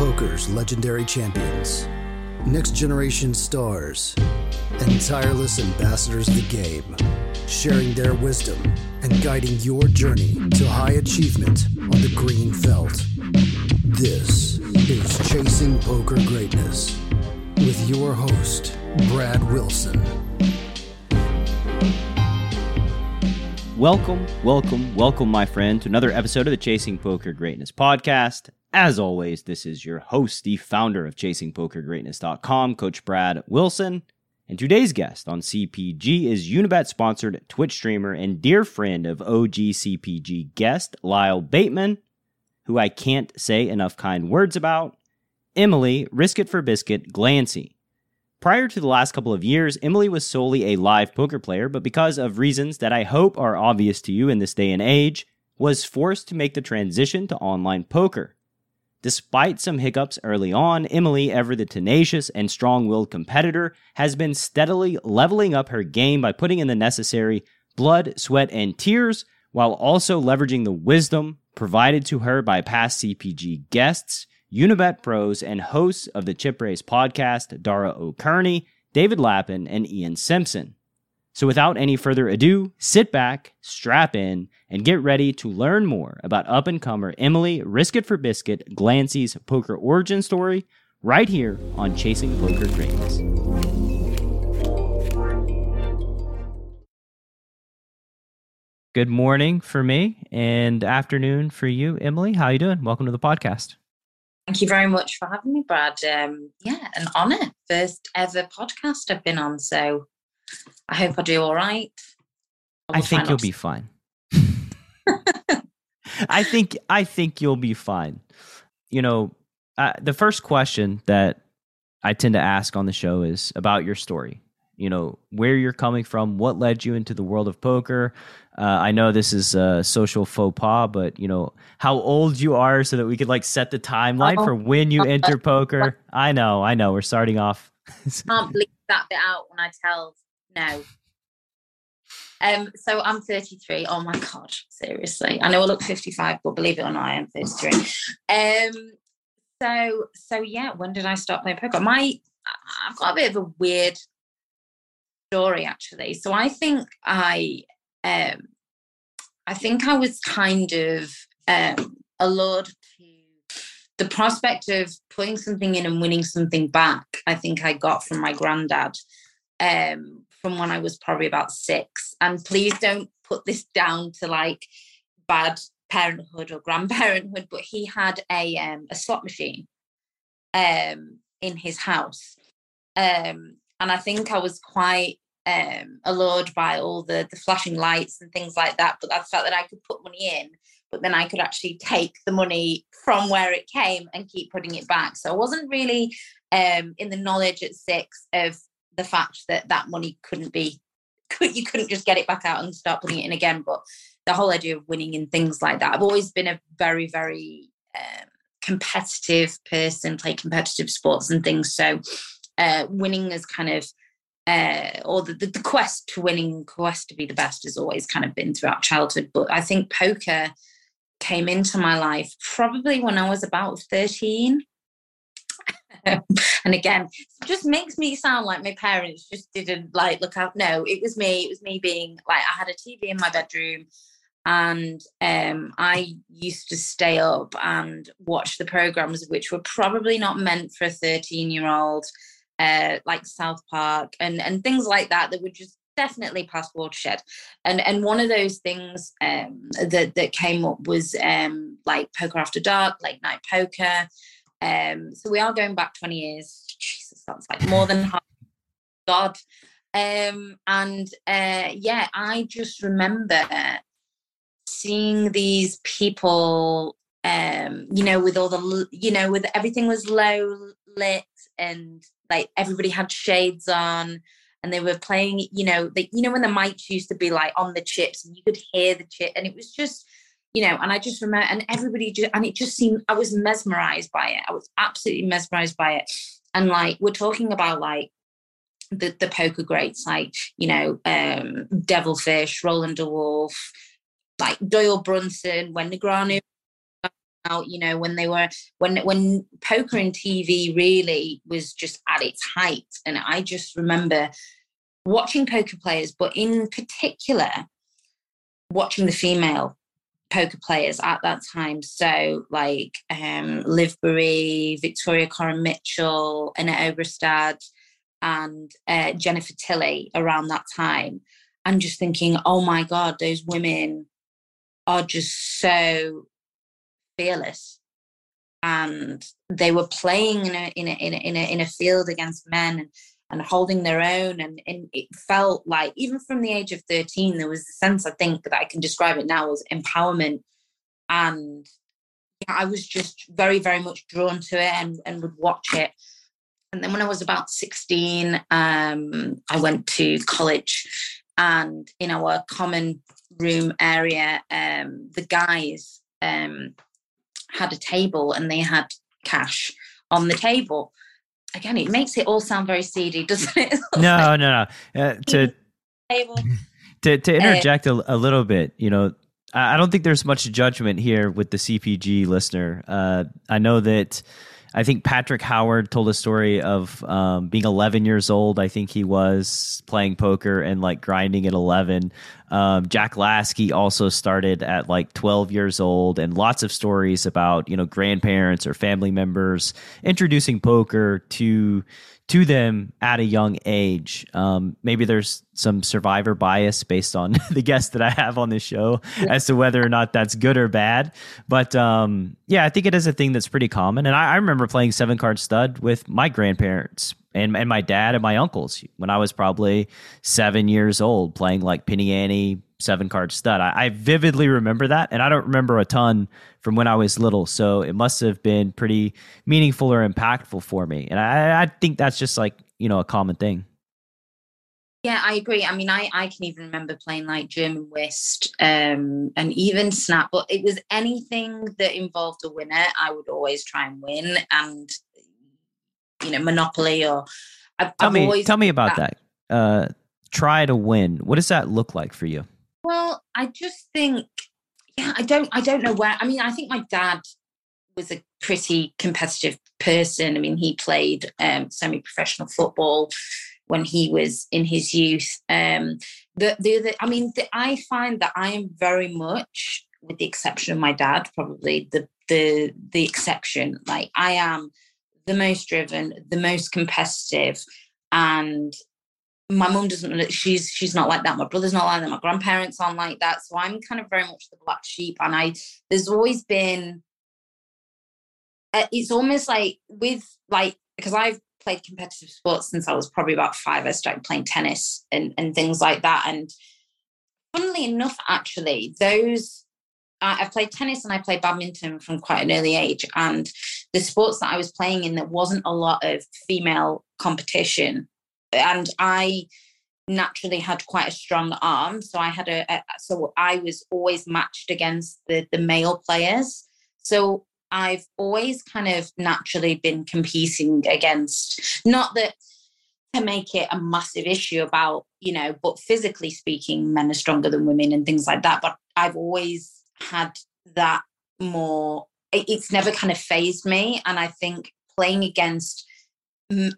poker's legendary champions, next generation stars, and tireless ambassadors of the game, sharing their wisdom and guiding your journey to high achievement on the green felt. This is Chasing Poker Greatness with your host, Brad Wilson. Welcome, welcome, welcome, my friend, to another episode of the Chasing Poker Greatness podcast. As always, this is your host, the founder of ChasingPokerGreatness.com, Coach Brad Wilson. And today's guest on CPG is Unibet sponsored Twitch streamer and dear friend of OG CPG guest Lyle Bateman, who I can't say enough kind words about, Emily Risk It for Biscuit Glancy. Prior to the last couple of years, Emily was solely a live poker player, but because of reasons that I hope are obvious to you in this day and age, was forced to make the transition to online poker. Despite some hiccups early on, Emily, ever the tenacious and strong willed competitor, has been steadily leveling up her game by putting in the necessary blood, sweat, and tears, while also leveraging the wisdom provided to her by past CPG guests Unibet pros and hosts of the Chip Race podcast, Dara O'Kearney, David Lappin, and Ian Simpson. So, without any further ado, sit back, strap in, and get ready to learn more about up and comer Emily Risk It for Biscuit Glancy's poker origin story right here on Chasing Poker Dreams. Good morning for me and afternoon for you, Emily. How are you doing? Welcome to the podcast. Thank you very much for having me, Brad. Um, yeah, an honour. First ever podcast I've been on, so I hope I do all right. I, I think you'll be fine. I think I think you'll be fine. You know, uh, the first question that I tend to ask on the show is about your story you know where you're coming from what led you into the world of poker uh, i know this is a social faux pas but you know how old you are so that we could like set the timeline oh, for when you enter poker i know i know we're starting off can't believe that bit out when i tell no. Um so i'm 33 oh my god seriously. I know i look 55 but believe it or not i am 33 um so so yeah when did i start playing poker my i've got a bit of a weird story actually. So I think I um I think I was kind of um allured to the prospect of putting something in and winning something back. I think I got from my granddad. Um from when I was probably about six. And please don't put this down to like bad parenthood or grandparenthood, but he had a um, a slot machine um, in his house. Um, and I think I was quite um, allured by all the the flashing lights and things like that. But the fact that I could put money in, but then I could actually take the money from where it came and keep putting it back. So I wasn't really um, in the knowledge at six of the fact that that money couldn't be you couldn't just get it back out and start putting it in again. But the whole idea of winning and things like that. I've always been a very very um, competitive person, play competitive sports and things. So uh, winning is kind of uh, or the, the, quest to winning, quest to be the best has always kind of been throughout childhood. But I think poker came into my life probably when I was about 13. and again, just makes me sound like my parents just didn't like look out. No, it was me. It was me being like, I had a TV in my bedroom and um, I used to stay up and watch the programs, which were probably not meant for a 13 year old uh, like South Park and and things like that that would just definitely past watershed. And and one of those things um, that that came up was um, like poker after dark, late night poker. Um, so we are going back 20 years. Jesus, that's like more than half. God. Um, and uh, yeah, I just remember seeing these people um you know with all the you know with everything was low lit and like everybody had shades on and they were playing you know they, you know when the mics used to be like on the chips and you could hear the chip and it was just you know and i just remember and everybody just and it just seemed i was mesmerized by it i was absolutely mesmerized by it and like we're talking about like the, the poker greats like you know um devilfish roland de wolfe like doyle brunson when negreanu out, you know, when they were when when poker and TV really was just at its height. And I just remember watching poker players, but in particular, watching the female poker players at that time. So like um Liv Victoria Coren Mitchell, Annette Obrestad, and uh, Jennifer Tilly around that time. And just thinking, oh my God, those women are just so fearless. And they were playing in a in a in a in a, in a field against men and, and holding their own. And, and it felt like even from the age of 13, there was a sense I think that I can describe it now as empowerment. And yeah, I was just very, very much drawn to it and, and would watch it. And then when I was about 16, um, I went to college and in our common room area, um, the guys um, had a table and they had cash on the table. Again, it makes it all sound very seedy, doesn't it? no, no, no. Uh, to, to to interject uh, a, a, little bit, you know, I don't think there's much judgment here with the CPG listener. Uh, I know that I think Patrick Howard told a story of um, being 11 years old. I think he was playing poker and like grinding at 11. Um, Jack Lasky also started at like 12 years old, and lots of stories about you know grandparents or family members introducing poker to to them at a young age. Um, maybe there's some survivor bias based on the guests that I have on this show yeah. as to whether or not that's good or bad. But um, yeah, I think it is a thing that's pretty common. And I, I remember playing seven card stud with my grandparents and, and my dad and my uncles when I was probably seven years old playing like Penny Ante, seven card stud. I, I, vividly remember that, and I don't remember a ton from when I was little. So it must have been pretty meaningful or impactful for me. And I, I think that's just like you know a common thing. Yeah, I agree. I mean, I, I can even remember playing like German whist um, and even snap, but it was anything that involved a winner, I would always try and win. And, you know, Monopoly or I've, tell I've me, tell me about that. that. Uh, try to win. What does that look like for you? Well, I just think, yeah, I don't, I don't know where. I mean, I think my dad was a pretty competitive person. I mean, he played um, semi-professional football when he was in his youth. Um, the, the, the I mean, the, I find that I am very much, with the exception of my dad, probably the the the exception. Like I am the most driven, the most competitive, and my mum doesn't she's she's not like that. My brother's not like that. My grandparents aren't like that. So i'm kind of very much the black sheep and i there's always been uh, it's almost like with like because i've played competitive sports since i was probably about five i started playing tennis and and things like that. And funnily enough actually those uh, I've played tennis and I played badminton from quite an early age. And the sports that I was playing in, there wasn't a lot of female competition and I naturally had quite a strong arm so i had a, a, so i was always matched against the the male players so i've always kind of naturally been competing against not that to make it a massive issue about you know but physically speaking men are stronger than women and things like that but i've always had that more it's never kind of phased me and i think playing against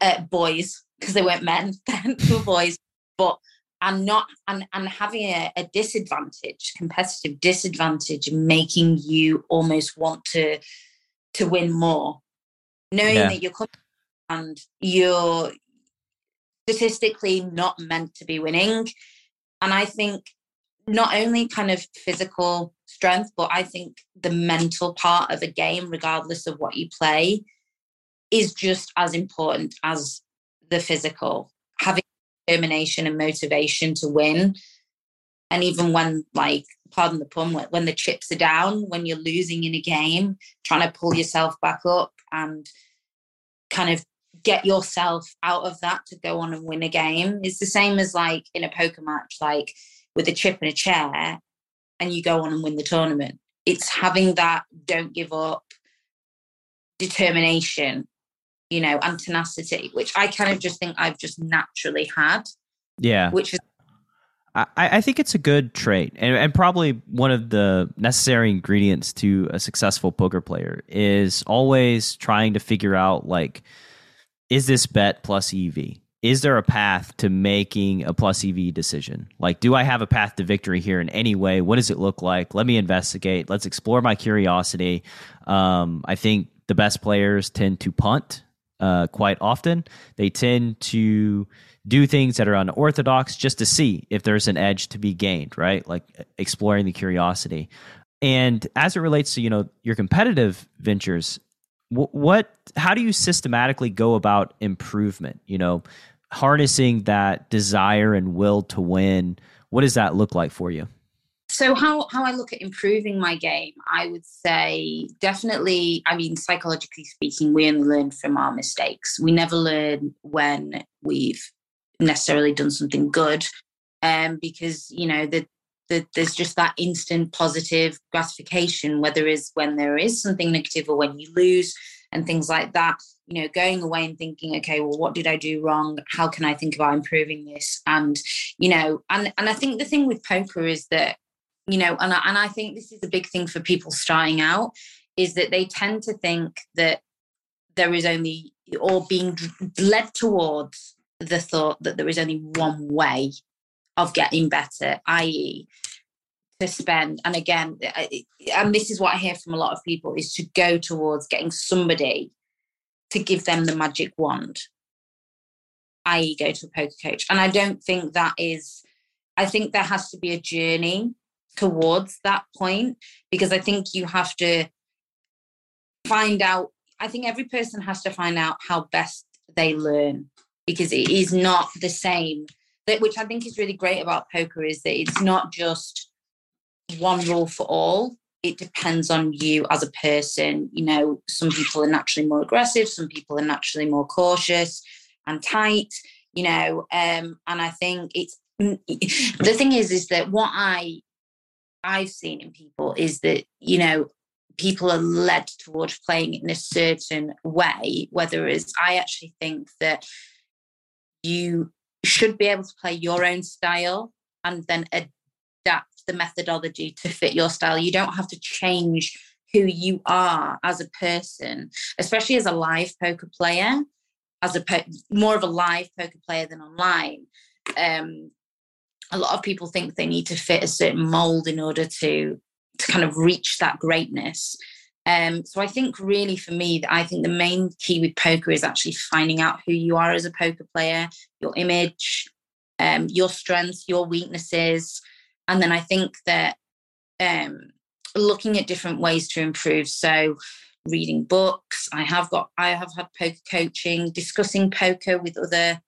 uh, boys because they weren't men then they were boys but and not and and having a, a disadvantage competitive disadvantage making you almost want to to win more knowing yeah. that you're coming and you're statistically not meant to be winning and i think not only kind of physical strength but i think the mental part of a game regardless of what you play is just as important as the physical, having determination and motivation to win. And even when, like, pardon the pun, when the chips are down, when you're losing in a game, trying to pull yourself back up and kind of get yourself out of that to go on and win a game is the same as like in a poker match, like with a chip and a chair, and you go on and win the tournament. It's having that don't give up determination you know, and tenacity, which I kind of just think I've just naturally had. Yeah. Which is I, I think it's a good trait and, and probably one of the necessary ingredients to a successful poker player is always trying to figure out like, is this bet plus EV? Is there a path to making a plus EV decision? Like, do I have a path to victory here in any way? What does it look like? Let me investigate. Let's explore my curiosity. Um, I think the best players tend to punt uh, quite often. They tend to do things that are unorthodox just to see if there's an edge to be gained, right? Like exploring the curiosity. And as it relates to, you know, your competitive ventures, what how do you systematically go about improvement, you know, harnessing that desire and will to win? What does that look like for you? So how how I look at improving my game, I would say definitely. I mean, psychologically speaking, we only learn from our mistakes. We never learn when we've necessarily done something good um, because you know that the, there's just that instant positive gratification whether it's when there is something negative or when you lose and things like that you know going away and thinking okay well what did i do wrong how can i think about improving this and you know and and i think the thing with poker is that you know and I, and I think this is a big thing for people starting out is that they tend to think that there is only or being led towards the thought that there is only one way of getting better, i.e., to spend. And again, and this is what I hear from a lot of people is to go towards getting somebody to give them the magic wand, i.e., go to a poker coach. And I don't think that is, I think there has to be a journey towards that point because I think you have to find out. I think every person has to find out how best they learn because it is not the same. That which I think is really great about poker is that it's not just one rule for all. It depends on you as a person. You know, some people are naturally more aggressive, some people are naturally more cautious and tight. You know, um, and I think it's the thing is is that what I I've seen in people is that you know people are led towards playing in a certain way. Whether it's I actually think that you should be able to play your own style and then adapt the methodology to fit your style. You don't have to change who you are as a person, especially as a live poker player, as a po- more of a live poker player than online. Um, a lot of people think they need to fit a certain mold in order to to kind of reach that greatness. Um, so I think really for me, I think the main key with poker is actually finding out who you are as a poker player, your image, um, your strengths, your weaknesses, and then I think that um, looking at different ways to improve. So reading books, I have got, I have had poker coaching, discussing poker with other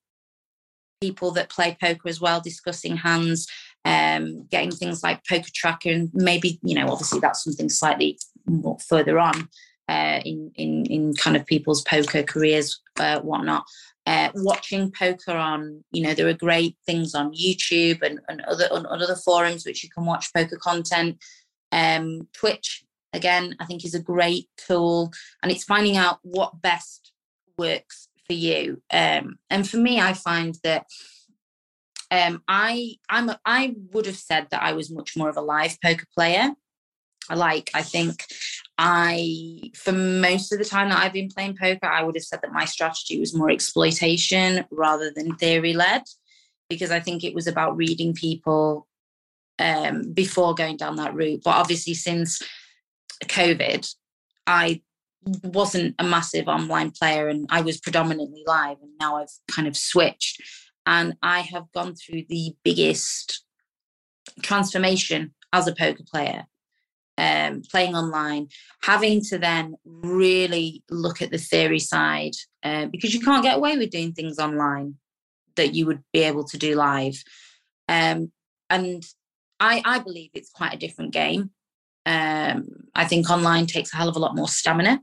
people that play poker as well, discussing hands, um, getting things like poker tracker, and maybe you know, obviously that's something slightly more further on uh, in in in kind of people's poker careers, uh, whatnot. Uh, watching poker on, you know, there are great things on YouTube and, and other on, on other forums which you can watch poker content. Um, Twitch again, I think is a great tool, and it's finding out what best works for you. Um, and for me, I find that um, I I'm a, I would have said that I was much more of a live poker player I like i think i for most of the time that i've been playing poker i would have said that my strategy was more exploitation rather than theory led because i think it was about reading people um, before going down that route. But obviously since covid i wasn't a massive online player and i was predominantly live and now i've kind of switched. And i have gone through the biggest transformation as a poker player um, playing online, having to then really look at the theory side uh, because you can't get away with doing things online that you would be able to do live. Um, and I, I believe it's quite a different game. Um, I think online takes a hell of a lot more stamina,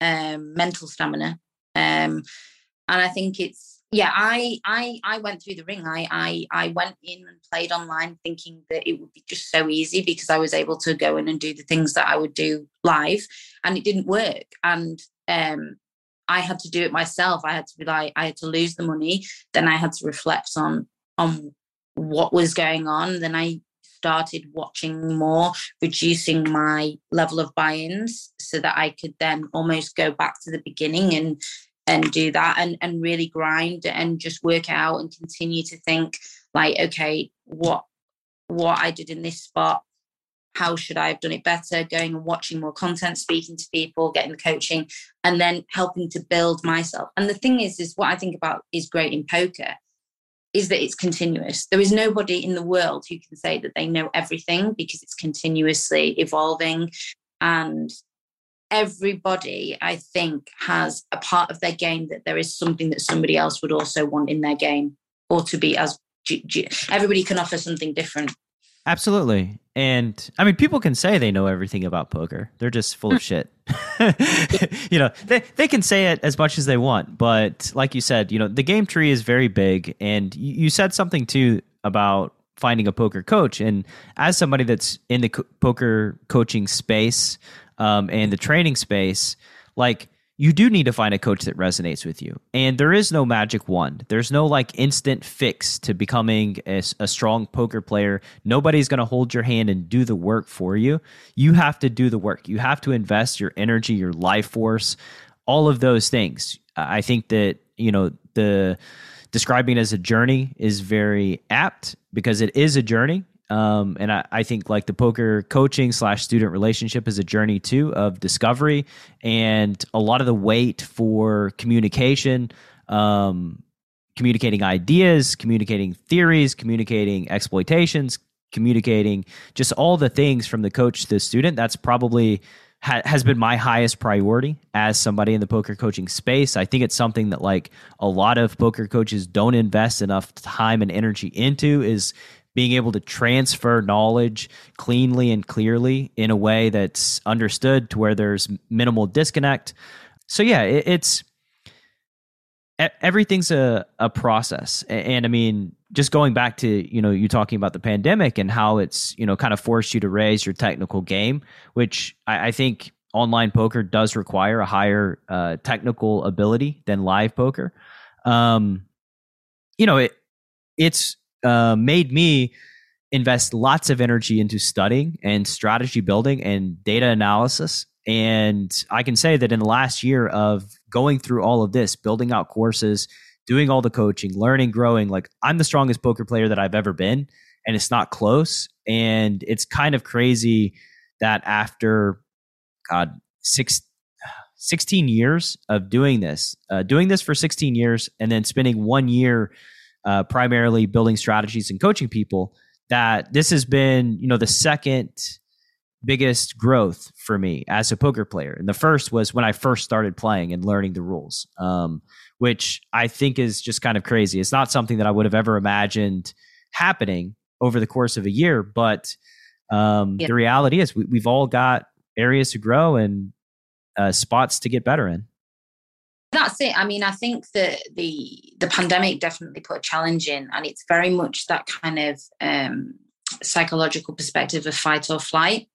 um, mental stamina. Um, and I think it's yeah i i i went through the ring. I i i went in and played online thinking that it would be just so easy because i was able to go in and do the things that i would do live and it didn't work. And um i had to do it myself. I had to be like i had to lose the money. Then i had to reflect on on what was going on. Then I started watching more, reducing my level of buy-ins so that I could then almost go back to the beginning and and do that and and really grind and just work out and continue to think like okay what what I did in this spot how should I have done it better? Going and watching more content speaking to people getting the coaching and then helping to build myself. And the thing is is what I think about is great in poker is that it's continuous. There is nobody in the world who can say that they know everything because it's continuously evolving. And everybody i think has a part of their game that there is something that somebody else would also want in their game or to be as everybody can offer something different. Absolutely. And i mean people can say they know everything about poker. They're just full of shit. You know they, they can say it as much as they want but like you said you know the game tree is very big. And you, you said something too about finding a poker coach. And as somebody that's in the co- poker coaching space um, and the training space, like you do need to find a coach that resonates with you. And there is no magic wand. There's no like instant fix to becoming a, a strong poker player. Nobody's going to hold your hand and do the work for you. You have to do the work. You have to invest your energy, your life force, all of those things. I think that, you know, the describing it as a journey is very apt because it is a journey um, and I, I, think like the poker coaching slash student relationship is a journey too of discovery and a lot of the weight for communication, um, communicating ideas, communicating theories, communicating exploitations, communicating just all the things from the coach to the student. That's probably ha- has been my highest priority as somebody in the poker coaching space. I think it's something that like a lot of poker coaches don't invest enough time and energy into is being able to transfer knowledge cleanly and clearly in a way that's understood to where there's minimal disconnect. So yeah, it, it's everything's a, a process. And, I mean, just going back to, you know, you talking about the pandemic and how it's, you know, kind of forced you to raise your technical game, which I, I think online poker does require a higher uh, technical ability than live poker. Um, you know, it it's uh, made me invest lots of energy into studying and strategy building and data analysis. And I can say that in the last year of going through all of this, building out courses, doing all the coaching, learning, growing, like I'm the strongest poker player that I've ever been. And it's not close. And it's kind of crazy that after, God, six, 16 years of doing this, uh, doing this for 16 years, and then spending one year uh, primarily building strategies and coaching people, that this has been, you know, the second biggest growth for me as a poker player. And the first was when I first started playing and learning the rules, um, which I think is just kind of crazy. It's not something that I would have ever imagined happening over the course of a year, but um, yeah. the reality is we, have all got areas to grow and uh, spots to get better in that's it. I mean i think that the the pandemic definitely put a challenge in and it's very much that kind of um, psychological perspective of fight or flight.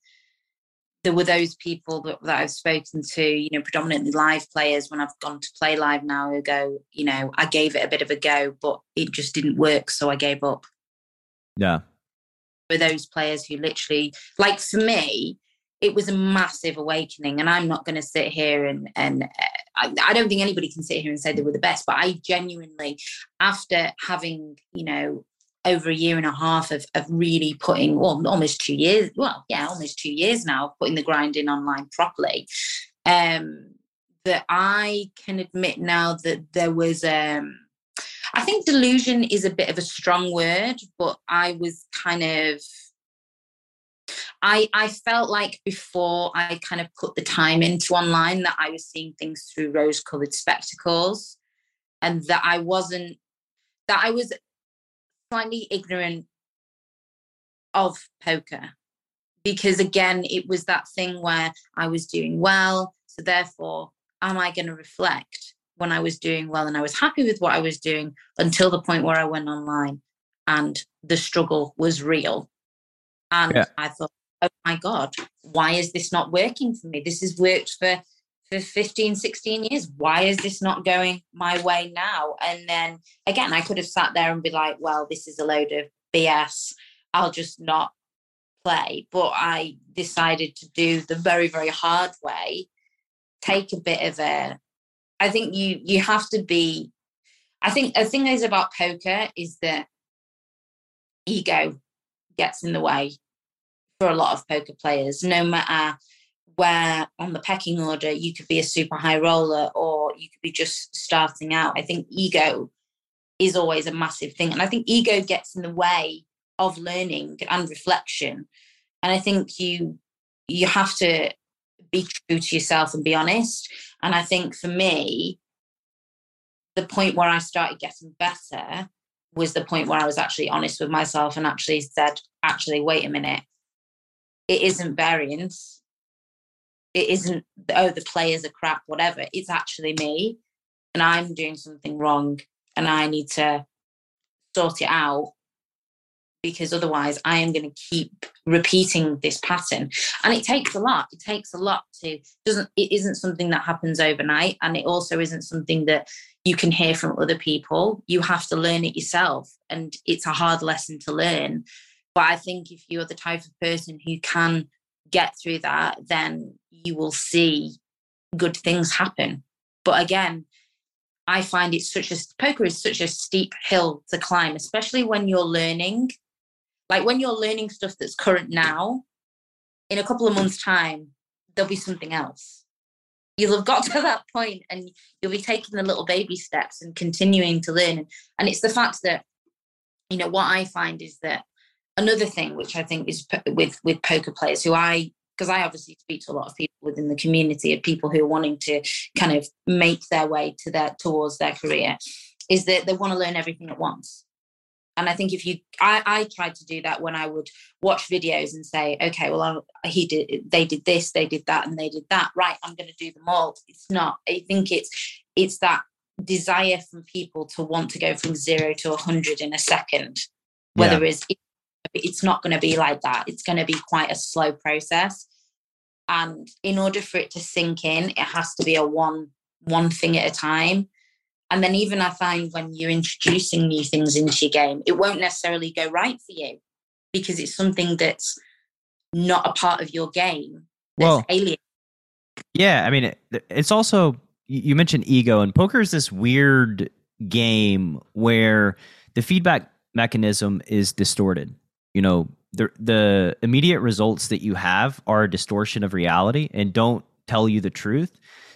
There were those people that, that i've spoken to you know predominantly live players. When i've gone to play live now who go you know i gave it a bit of a go but it just didn't work so i gave up. Yeah. For those players who literally like for me it was a massive awakening and i'm not going to sit here and and I, I, don't think anybody can sit here and say they were the best but i genuinely after having you know over a year and a half of, of really putting well almost two years well yeah almost two years now putting the grind in online properly um that i can admit now that there was um i think delusion is a bit of a strong word but i was kind of I, I felt like before I kind of put the time into online that I was seeing things through rose colored spectacles and that I wasn't, that I was slightly ignorant of poker. Because again, it was that thing where I was doing well. So therefore, am I going to reflect when I was doing well and I was happy with what I was doing until the point where I went online and the struggle was real. And yeah. I thought, oh my God, why is this not working for me? This has worked for for 15, 16 years. Why is this not going my way now? And then again, I could have sat there and be like, well, this is a load of BS. I'll just not play. But I decided to do the very, very hard way, take a bit of a I think you you have to be I think the thing is about poker is that ego gets in the way for a lot of poker players, no matter where on the pecking order you could be a super high roller or you could be just starting out. I think ego is always a massive thing. And I think ego gets in the way of learning and reflection. And I think you you have to be true to yourself and be honest. And I think for me, the point where I started getting better was the point where I was actually honest with myself and actually said, actually, wait a minute, it isn't variance. It isn't, oh, the players are crap, whatever. It's actually me. And I'm doing something wrong and I need to sort it out because otherwise I am going to keep repeating this pattern. And it takes a lot. It takes a lot to doesn't it isn't something that happens overnight and it also isn't something that you can hear from other people. You have to learn it yourself and it's a hard lesson to learn. But I think if you're the type of person who can get through that, then you will see good things happen. But again, I find it's such a poker is such a steep hill to climb, especially when you're learning. Like when you're learning stuff that's current now, in a couple of months' time, there'll be something else. You'll have got to that point and you'll be taking the little baby steps and continuing to learn. And it's the fact that, you know, what I find is that another thing which I think is with with poker players who I because I obviously speak to a lot of people within the community of people who are wanting to kind of make their way to their towards their career, is that they want to learn everything at once. And I think if you, I, I tried to do that when I would watch videos and say, okay, well, I, he did, they did this, they did that, and they did that. Right, I'm going to do them all. It's not. I think it's, it's that desire from people to want to go from zero to a hundred in a second. Whether yeah. it's it's not going to be like that. It's going to be quite a slow process. And in order for it to sink in, it has to be a one one thing at a time. And then even I find when you're introducing new things into your game, it won't necessarily go right for you because it's something that's not a part of your game. well, alien. Yeah, I mean, it, it's also you mentioned ego, and poker is this weird game where the feedback mechanism is distorted you know the the immediate results that you have are a distortion of reality and don't tell you the truth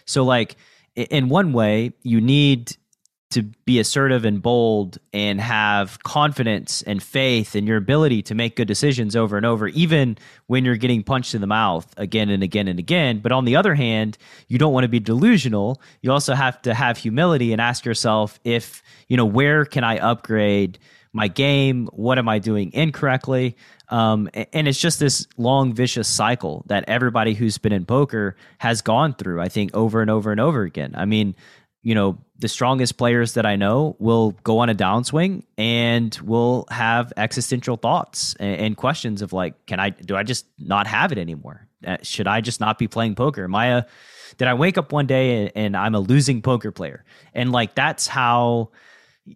so like in one way you need to be assertive and bold and have confidence and faith in your ability to make good decisions over and over, even when you're getting punched in the mouth again and again and again. But on the other hand, you don't want to be delusional. You also have to have humility and ask yourself if, you know, where can I upgrade my game? What am I doing incorrectly? Um, and it's just this long, vicious cycle that everybody who's been in poker has gone through, I think, over and over and over again. I mean, you know, the strongest players that I know will go on a downswing and will have existential thoughts and, questions of like, can I, do I just not have it anymore? Uh, should I just not be playing poker? Am I a, did I wake up one day and I'm a losing poker player? And like, that's how,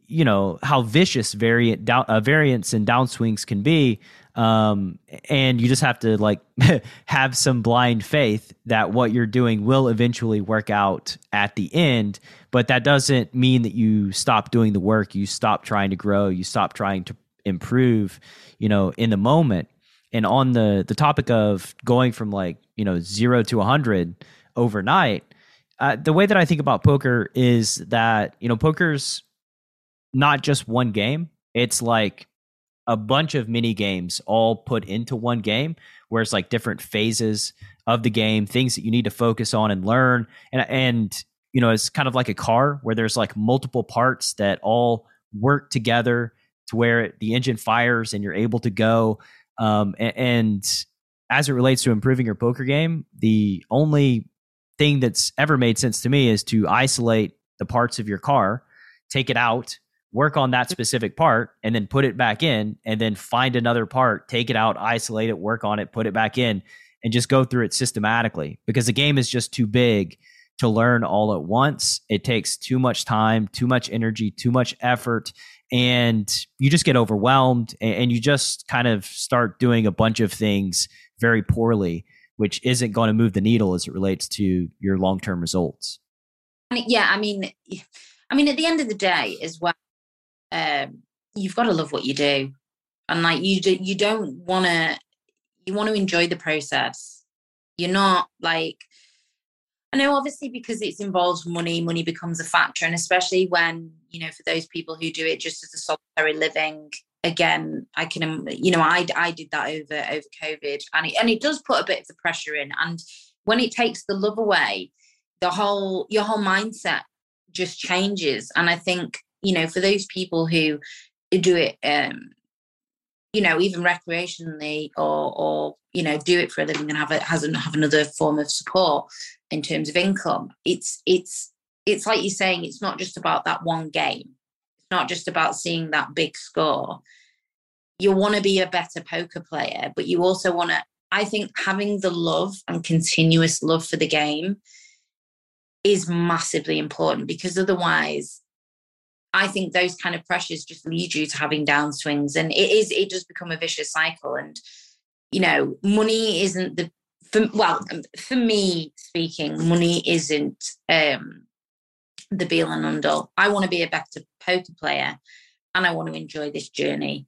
you know how vicious variant down uh, variance and downswings can be um, and you just have to like have some blind faith that what you're doing will eventually work out at the end. But that doesn't mean that you stop doing the work you stop trying to grow you stop trying to improve you know in the moment. And on the the topic of going from like you know 0 to 100 overnight uh, the way that i think about poker is that you know poker's not just one game. It's like a bunch of mini games all put into one game where it's like different phases of the game, things that you need to focus on and learn. And and you know, it's kind of like a car where there's like multiple parts that all work together to where the engine fires and you're able to go. Um, and, and as it relates to improving your poker game, the only thing that's ever made sense to me is to isolate the parts of your car, take it out, work on that specific part and then put it back in and then find another part, take it out, isolate it, work on it, put it back in and just go through it systematically because the game is just too big to learn all at once. It takes too much time, too much energy, too much effort and you just get overwhelmed and, you just kind of start doing a bunch of things very poorly, which isn't going to move the needle as it relates to your long term results. Yeah, I mean, I mean, at the end of the day, as well, um, you've got to love what you do, and like you do, you don't want to, you want to enjoy the process. You're not like, I know, obviously, because it involves money, money becomes a factor, and especially when you know, for those people who do it just as a solitary living, again, I can, you know, I I did that over over COVID, and it, and it does put a bit of the pressure in, and when it takes the love away, the whole your whole mindset just changes, and I think you know, for those people who do it, um, you know, even recreationally or or you know, do it for a living and have it has have another form of support in terms of income. It's it's it's like you're saying, it's not just about that one game. It's not just about seeing that big score. You want to be a better poker player, but you also want to, I think having the love and continuous love for the game is massively important because otherwise I think those kind of pressures just lead you to having downswings and it is it does become a vicious cycle and you know money isn't the for, well for me speaking money isn't um the be all and end all. I want to be a better poker player and I want to enjoy this journey.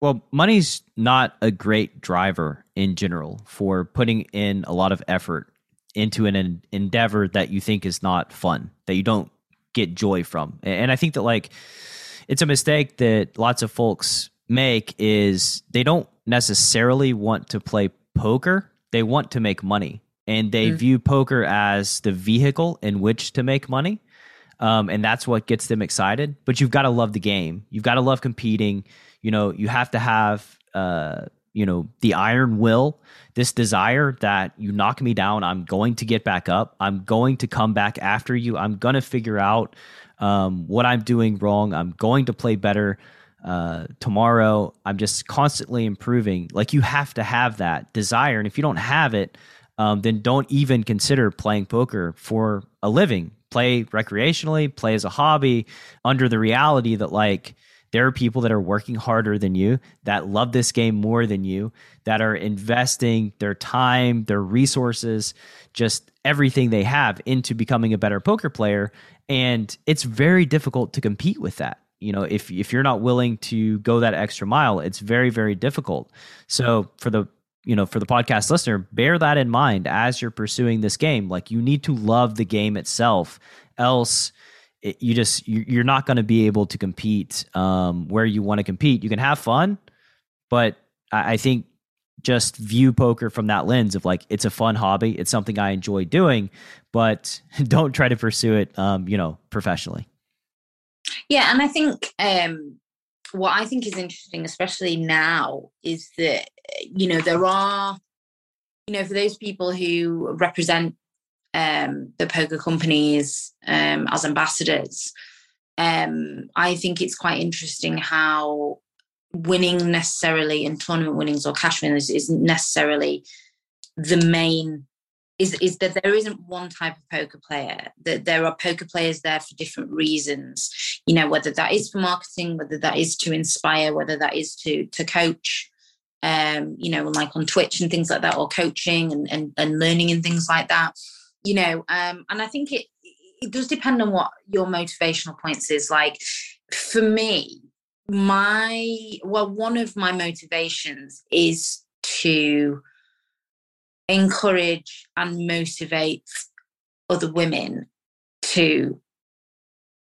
Well, money's not a great driver in general for putting in a lot of effort into an endeavor that you think is not fun, that you don't get joy from. And I think that like it's a mistake that lots of folks make is they don't necessarily want to play poker, they want to make money. And they mm. view poker as the vehicle in which to make money. Um, and that's what gets them excited. But you've got to love the game. You've got to love competing. You know, you have to have, uh, you know, the iron will, this desire that you knock me down, I'm going to get back up. I'm going to come back after you. I'm going to figure out um, what I'm doing wrong. I'm going to play better uh, tomorrow. I'm just constantly improving. Like you have to have that desire. And if you don't have it, um, then don't even consider playing poker for a living play recreationally, play as a hobby, under the reality that like there are people that are working harder than you, that love this game more than you, that are investing their time, their resources, just everything they have into becoming a better poker player. And it's very difficult to compete with that. You know, if if you're not willing to go that extra mile, it's very, very difficult. So for the you know, for the podcast listener, bear that in mind as you're pursuing this game. Like you need to love the game itself, else it, you just you're not going to be able to compete um, where you want to compete. You can have fun, but I, I think just view poker from that lens of like it's a fun hobby, it's something I enjoy doing, but don't try to pursue it, um, you know, professionally. Yeah, and I think um, what I think is interesting, especially now, is that you know there are you know for those people who represent um, the poker companies um, as ambassadors. Um, i think it's quite interesting how winning necessarily in tournament winnings or cash winners isn't necessarily the main is is that there isn't one type of poker player that there are poker players there for different reasons. You know whether that is for marketing whether that is to inspire whether that is to to coach um, you know, like on Twitch and things like that, or coaching and, and, and learning and things like that, you know. Um, and I think it it does depend on what your motivational points is. Like for me, my well, one of my motivations is to encourage and motivate other women to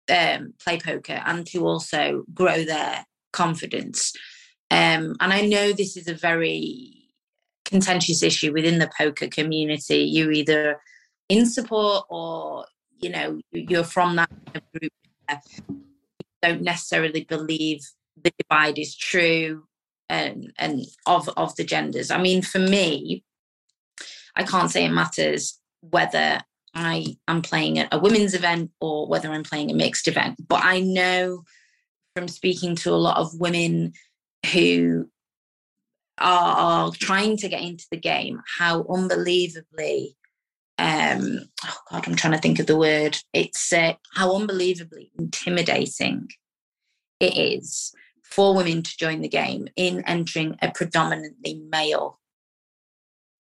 um, play poker and to also grow their confidence um, and I know this is a very contentious issue within the poker community. You're either in support or you know you're from that group. don't necessarily believe the divide is true and and of of the genders. I mean, for me, I can't say it matters whether I am playing a women's event or whether I'm playing a mixed event, but I know from speaking to a lot of women who are, are trying to get into the game, how unbelievably um oh god i'm trying to think of the word. It's uh, how unbelievably intimidating it is for women to join the game in entering a predominantly male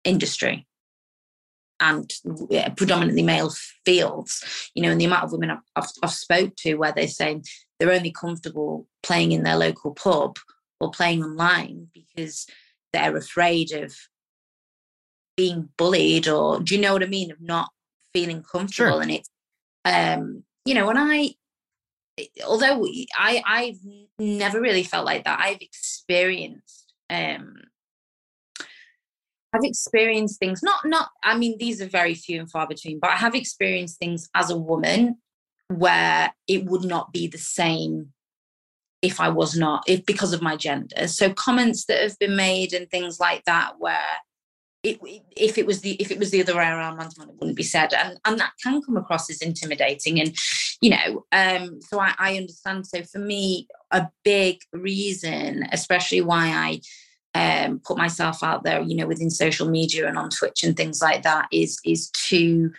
industry and predominantly male fields. You know and the amount of women I've, I've, I've spoke to where they're saying they're only comfortable playing in their local pub or playing online because they're afraid of being bullied or do you know what I mean? Of not feeling comfortable Sure. and it's um you know when I although I I've never really felt like that. I've experienced um I've experienced things not not I mean these are very few and far between but I have experienced things as a woman where it would not be the same if I was not if because of my gender. So comments that have been made and things like that where it, if it was the if it was the other way around it wouldn't be said. And and that can come across as intimidating and you know um so I, I understand. So for me a big reason especially why I um, put myself out there, you know, within social media and on Twitch and things like that, is is to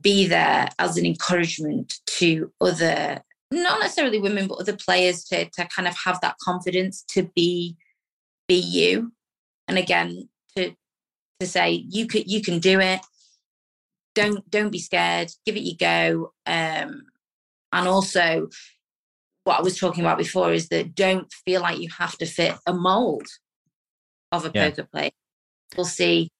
be there as an encouragement to other, not necessarily women, but other players to to kind of have that confidence to be be you, and again to to say you could you can do it. Don't don't be scared. Give it your go. Um, and also, what I was talking about before is that don't feel like you have to fit a mold of a Yeah. poker player. We'll see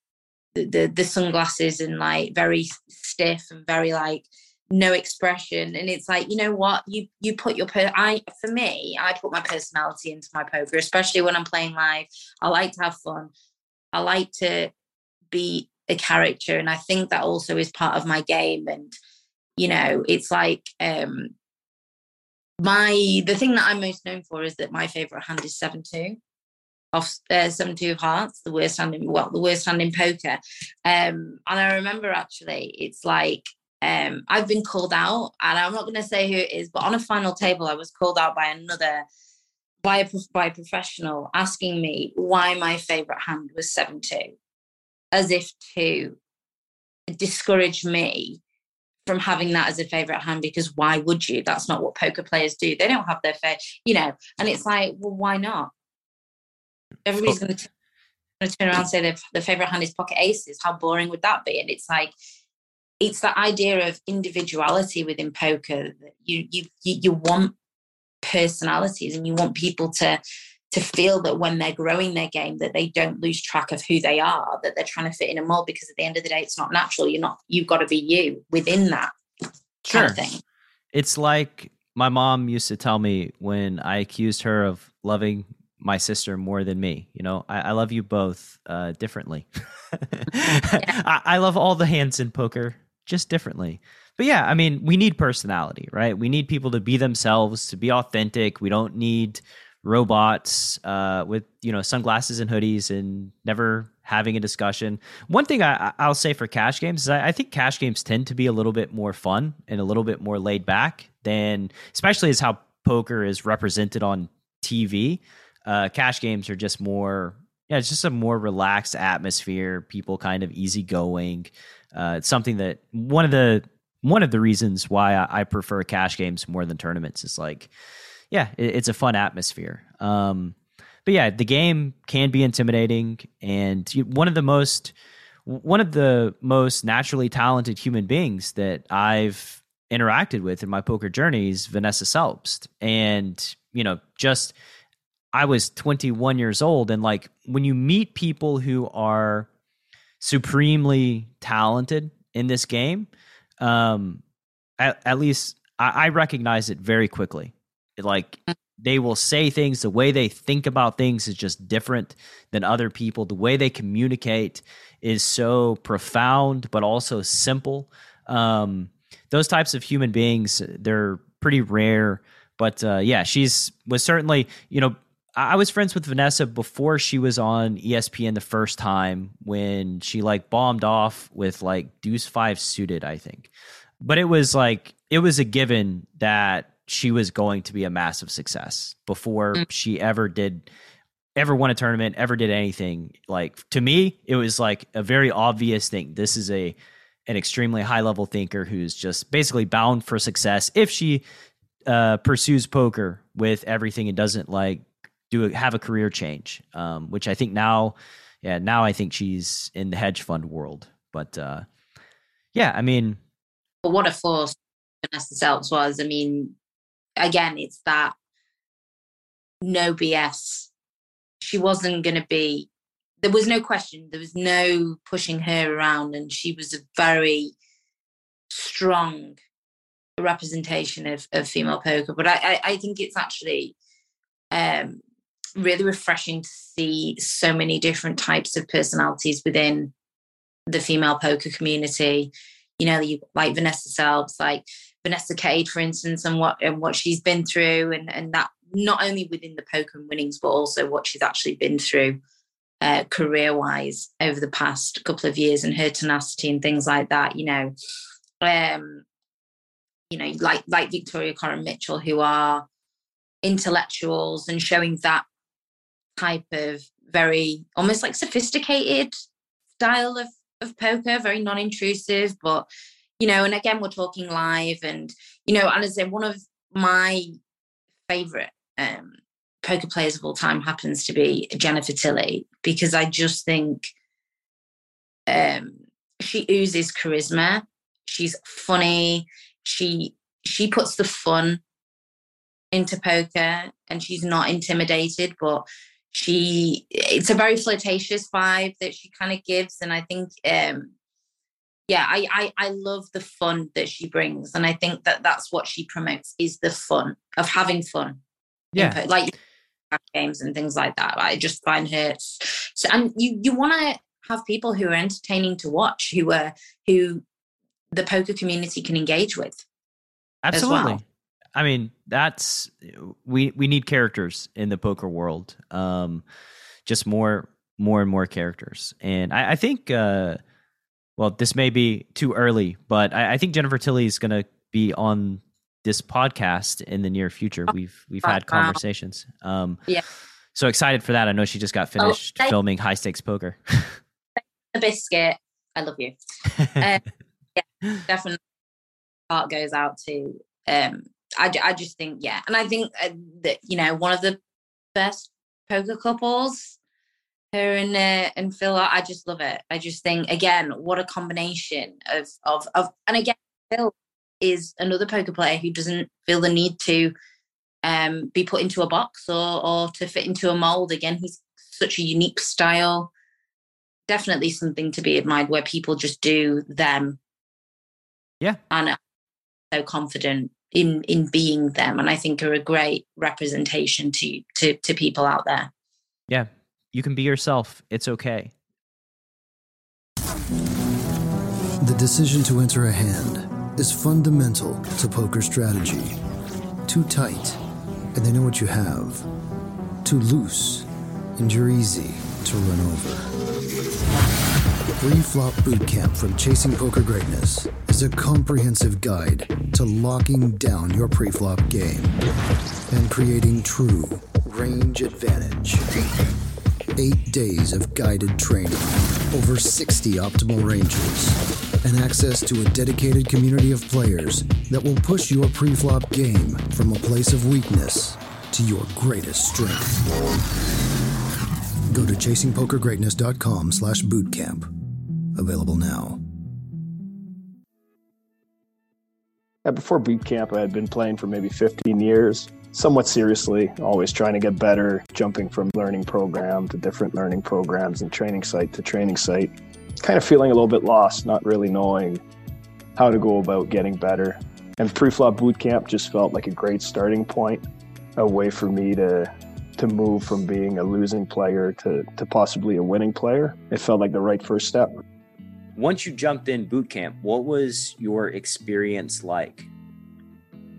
the, the the sunglasses and like very stiff and very like no expression and it's like you know what you you put your per i for me i put my personality into my poker especially when i'm playing live i like to have fun i like to be a character and i think that also is part of my game and you know it's like um my the thing that i'm most known for is that my favorite hand is 7-2 off uh, 7-2 of hearts the worst hand in well the worst hand in poker. Um and i remember actually it's like um i've been called out and i'm not going to say who it is but on a final table i was called out by another by a, by a professional asking me why my favorite hand was 7-2 as if to discourage me from having that as a favorite hand because why would you? That's not what poker players do. They don't have their fair you know and it's like well why not? Everybody's going to turn around and say their, their favorite hand is pocket aces. How boring would that be? And it's like it's that idea of individuality within poker you you, you want personalities and you want people to to feel that when they're growing their game that they don't lose track of who they are that they're trying to fit in a mold because at the end of the day it's not natural you're not you've got to be you within that Sure. kind of thing It's like my mom used to tell me when I accused her of loving my sister more than me. You know, I, I love you both uh, differently. I, I love all the hands in poker just differently. But yeah, I mean, we need personality, right? We need people to be themselves, to be authentic. We don't need robots uh, with you know sunglasses and hoodies and never having a discussion. One thing I, I'll say for cash games is I, I think cash games tend to be a little bit more fun and a little bit more laid back than, especially as how poker is represented on TV. Uh, cash games are just more, yeah, it's just a more relaxed atmosphere. People kind of easygoing. Uh, it's something that one of the one of the reasons why I, I prefer cash games more than tournaments is like, yeah, it, it's a fun atmosphere. Um, but yeah, the game can be intimidating, and one of the most one of the most naturally talented human beings that I've interacted with in my poker journeys, Vanessa Selbst, and you know, just I was 21 years old, and like when you meet people who are supremely talented in this game, um, at, at least I, I recognize it very quickly. Like they will say things, the way they think about things is just different than other people. The way they communicate is so profound, but also simple. Um, those types of human beings, they're pretty rare. But uh, yeah, she's was certainly, you know, I was friends with Vanessa before she was on ESPN the first time when she like bombed off with like Deuce Five suited, I think. But it was like it was a given that she was going to be a massive success before Mm. she ever did ever won a tournament, ever did anything. Like to me, it was like a very obvious thing. This is a an extremely high level thinker who's just basically bound for success if she uh, pursues poker with everything and doesn't like do a, have a career change, um, which I think now, yeah, now I think she's in the hedge fund world. But uh, yeah, I mean, but what a force Vanessa Selbst was. I mean, again, it's that no BS. She wasn't going to be. There was no question. There was no pushing her around, and she was a very strong representation of, of female poker. But I, I, I think it's actually um, really refreshing to see so many different types of personalities within the female poker community. You know, you like Vanessa Selbst, like Vanessa Kade, for instance, and what and what she's been through, and and that not only within the poker and winnings, but also what she's actually been through uh, career wise over the past couple of years, and her tenacity and things like that. You know, um, you know, like like Victoria Coren Mitchell, who are intellectuals and showing that type of very almost like sophisticated style of, of poker, very non-intrusive, but you know, and again, we're talking live and you know, and as I say, one of my favorite um, poker players of all time happens to be Jennifer Tilly because I just think um, she oozes charisma. She's funny. She she puts the fun into poker and she's not intimidated, but she it's a very flirtatious vibe that she kind of gives and i think um yeah I, I i love the fun that she brings and i think that that's what she promotes is the fun of having fun yeah like games and things like that i just find her so and you you want to have people who are entertaining to watch who are who the poker community can engage with absolutely well. I mean, that's we we need characters in the poker world. Um, just more more and more characters, and I, I think. Uh, well, this may be too early, but I, I think Jennifer Tilly is going to be on this podcast in the near future. Oh, we've we've had conversations. Um, yeah. So excited for that! I know she just got oh, finished oh, filming High Stakes Poker. the biscuit, I love you. uh, yeah, definitely. Heart goes out to um, I, I just think yeah and i think uh, that you know one of the best poker couples her and uh, and phil i just love it. I just think again what a combination of of of and again phil is another poker player who doesn't feel the need to um be put into a box or or to fit into a mold. Again he's such a unique style. Definitely something to be admired where people just do them. Yeah. And so confident in in being them and i think are a great representation to to to people out there. Yeah you can be yourself. It's okay. The decision to enter a hand is fundamental to poker strategy. Too tight and they know what you have. Too loose and you're easy to run over. Pre-flop bootcamp from Chasing Poker Greatness is a comprehensive guide to locking down your pre-flop game and creating true range advantage. Eight days of guided training, over 60 optimal ranges, and access to a dedicated community of players that will push your pre-flop game from a place of weakness to your greatest strength. Go to chasingpokergreatness.com slash bootcamp Available now. Uh, before boot camp, I had been playing for maybe 15 years, somewhat seriously, always trying to get better, jumping from learning program to different learning programs and training site to training site. Kind of feeling a little bit lost, not really knowing how to go about getting better. And pre-flop boot camp just felt like a great starting point, a way for me to to move from being a losing player to, to possibly a winning player. It felt like the right first step once you jumped in boot camp, what was your experience like?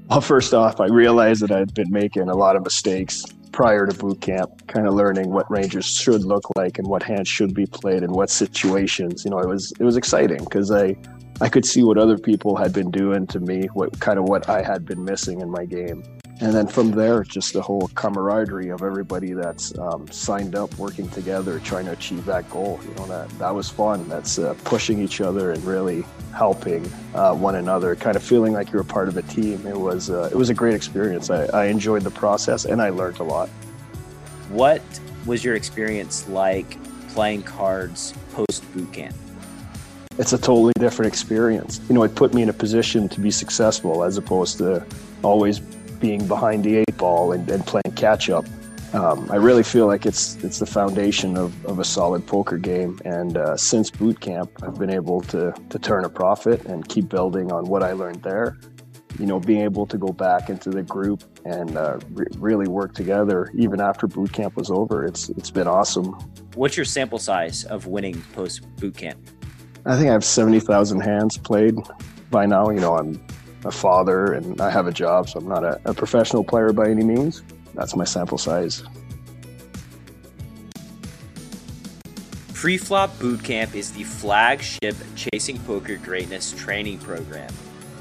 Well, first off, I realized that I'd been making a lot of mistakes prior to boot camp, kind of learning what ranges should look like and what hands should be played in what situations. You know, it was it was exciting because I I could see what other people had been doing to me, what kind of what I had been missing in my game. And then from there, just the whole camaraderie of everybody that's um, signed up, working together, trying to achieve that goal. You know that that was fun. That's uh, pushing each other and really helping uh, one another, kind of feeling like you're a part of a team. It was uh, it was a great experience. I, I enjoyed the process and I learned a lot. What was your experience like playing cards post boot camp? It's a totally different experience. You know, it put me in a position to be successful as opposed to always being behind the eight ball and, and playing catch up. Um, I really feel like it's it's the foundation of, of a solid poker game. And uh, since boot camp, I've been able to to turn a profit and keep building on what I learned there. You know, being able to go back into the group and uh, re- really work together even after boot camp was over. It's it's been awesome. What's your sample size of winning post boot camp? I think I have seventy thousand hands played by now. You know, I'm a father and I have a job, so I'm not a, a professional player by any means. That's my sample size. Preflop Bootcamp is the flagship Chasing Poker Greatness training program.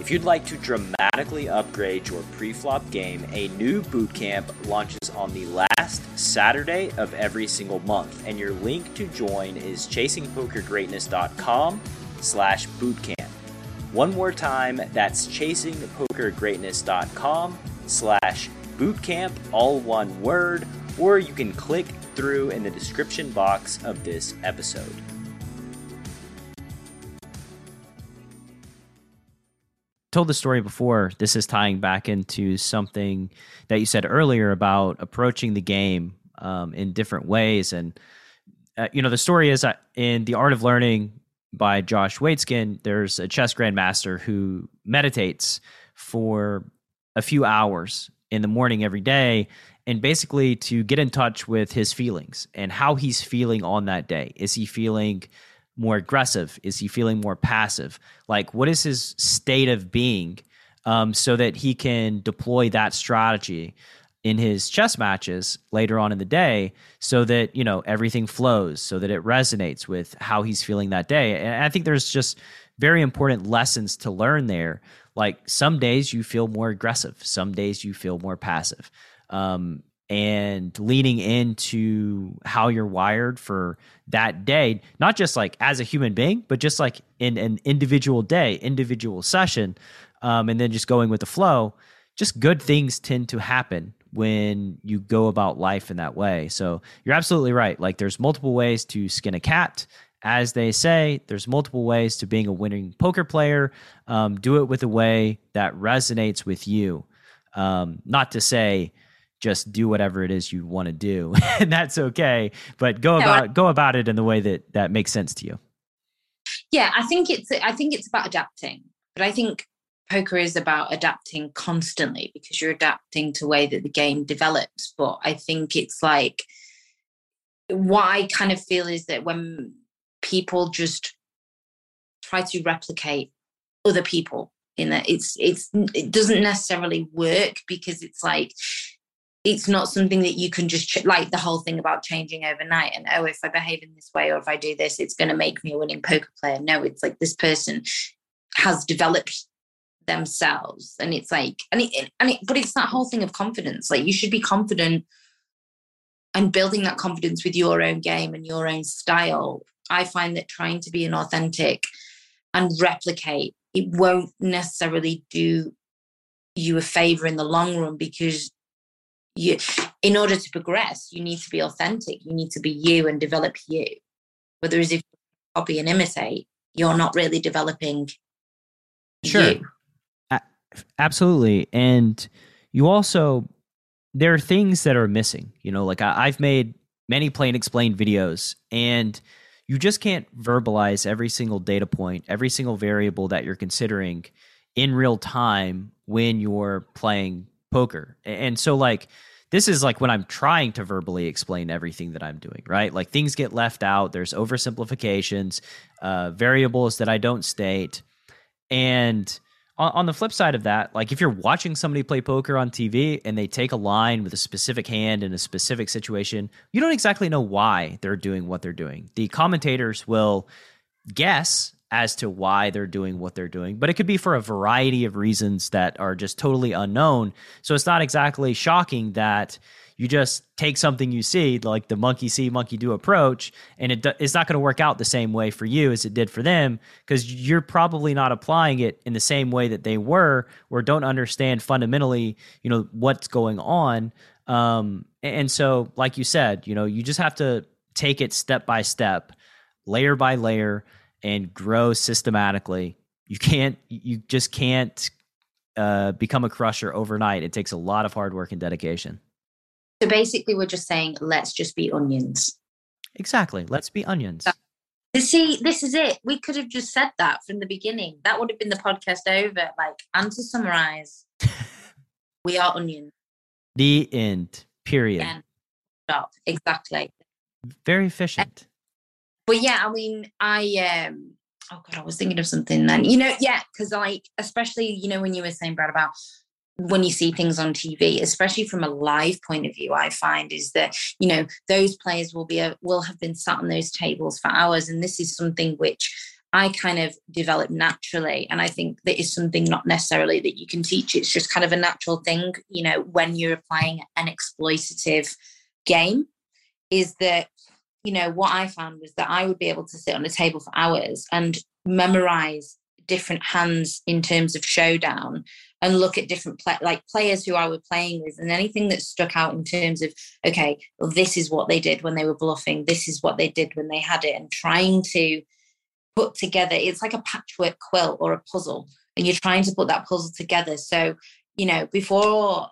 If you'd like to dramatically upgrade your preflop game, a new bootcamp launches on the last Saturday of every single month, and your link to join is chasingpokergreatness.com slash bootcamp. One more time, that's chasingpokergreatness.com slash bootcamp, all one word, or you can click through in the description box of this episode. Told the story before. This is tying back into something that you said earlier about approaching the game um, in different ways. And, uh, you know, the story is that in The Art of Learning, by Josh Waitzkin, there's a chess grandmaster who meditates for a few hours in the morning every day and basically to get in touch with his feelings and how he's feeling on that day. Is he feeling more aggressive? Is he feeling more passive? Like, what is his state of being um, so that he can deploy that strategy in his chess matches later on in the day so that you know everything flows so that it resonates with how he's feeling that day. And i think there's just very important lessons to learn there. Like some days you feel more aggressive some days you feel more passive. Um, and leaning into how you're wired for that day not just like as a human being but just like in an individual day individual session um, and then just going with the flow just good things tend to happen when you go about life in that way. So you're absolutely right. Like there's multiple ways to skin a cat. As they say, there's multiple ways to being a winning poker player. Um, do it with a way that resonates with you. Um, not to say just do whatever it is you want to do, and that's okay. But go about go about it in the way that that makes sense to you. Yeah, I think it's I think it's about adapting. But I think poker is about adapting constantly because you're adapting to the way that the game develops. But i think it's like what i kind of feel is that when people just try to replicate other people in that it's it's it doesn't necessarily work because it's like it's not something that you can just ch- like the whole thing about changing overnight and oh if i behave in this way or if i do this it's going to make me a winning poker player. No it's like this person has developed themselves. And it's like and it, and it but it's that whole thing of confidence. Like you should be confident and building that confidence with your own game and your own style. I find that trying to be an authentic and replicate it won't necessarily do you a favor in the long run because you in order to progress you need to be authentic. You need to be you and develop you. Whereas if you copy and imitate you're not really developing sure. you. Absolutely. And you also, there are things that are missing. You know, like I, I've made many plain explained videos, and you just can't verbalize every single data point, every single variable that you're considering in real time when you're playing poker. And so, like, this is like when I'm trying to verbally explain everything that I'm doing, right? Like things get left out. There's oversimplifications, uh, variables that I don't state, and on, on the flip side of that, like if you're watching somebody play poker on TV and they take a line with a specific hand in a specific situation, you don't exactly know why they're doing what they're doing. The commentators will guess as to why they're doing what they're doing, but it could be for a variety of reasons that are just totally unknown. So it's not exactly shocking that you just take something you see, like the monkey see, monkey do approach, and it, it's not going to work out the same way for you as it did for them because you're probably not applying it in the same way that they were, or don't understand fundamentally, you know, what's going on. Um, and so, like you said, you know, you just have to take it step by step, layer by layer, and grow systematically. You can't, you just can't uh, become a crusher overnight. It takes a lot of hard work and dedication. So basically, we're just saying, let's just be onions. Exactly. Let's be onions. You see, this is it. We could have just said that from the beginning. That would have been the podcast over. Like, and to summarize, we are onions. The end. Period. Again. Stop. Exactly. Very efficient. But yeah, I mean, I um oh god, I was thinking of something then. You know, yeah, because like especially, you know, when you were saying Brad about when you see things on TV, especially from a live point of view, I find is that you know those players will be a, will have been sat on those tables for hours, and this is something which I kind of developed naturally, and I think that is something not necessarily that you can teach. It's just kind of a natural thing, you know, when you're applying an exploitative game, is that you know what I found was that I would be able to sit on a table for hours and memorize different hands in terms of showdown and look at different play, like players who I were playing with and anything that stuck out in terms of okay well this is what they did when they were bluffing this is what they did when they had it and trying to put together it's like a patchwork quilt or a puzzle and you're trying to put that puzzle together. So you know before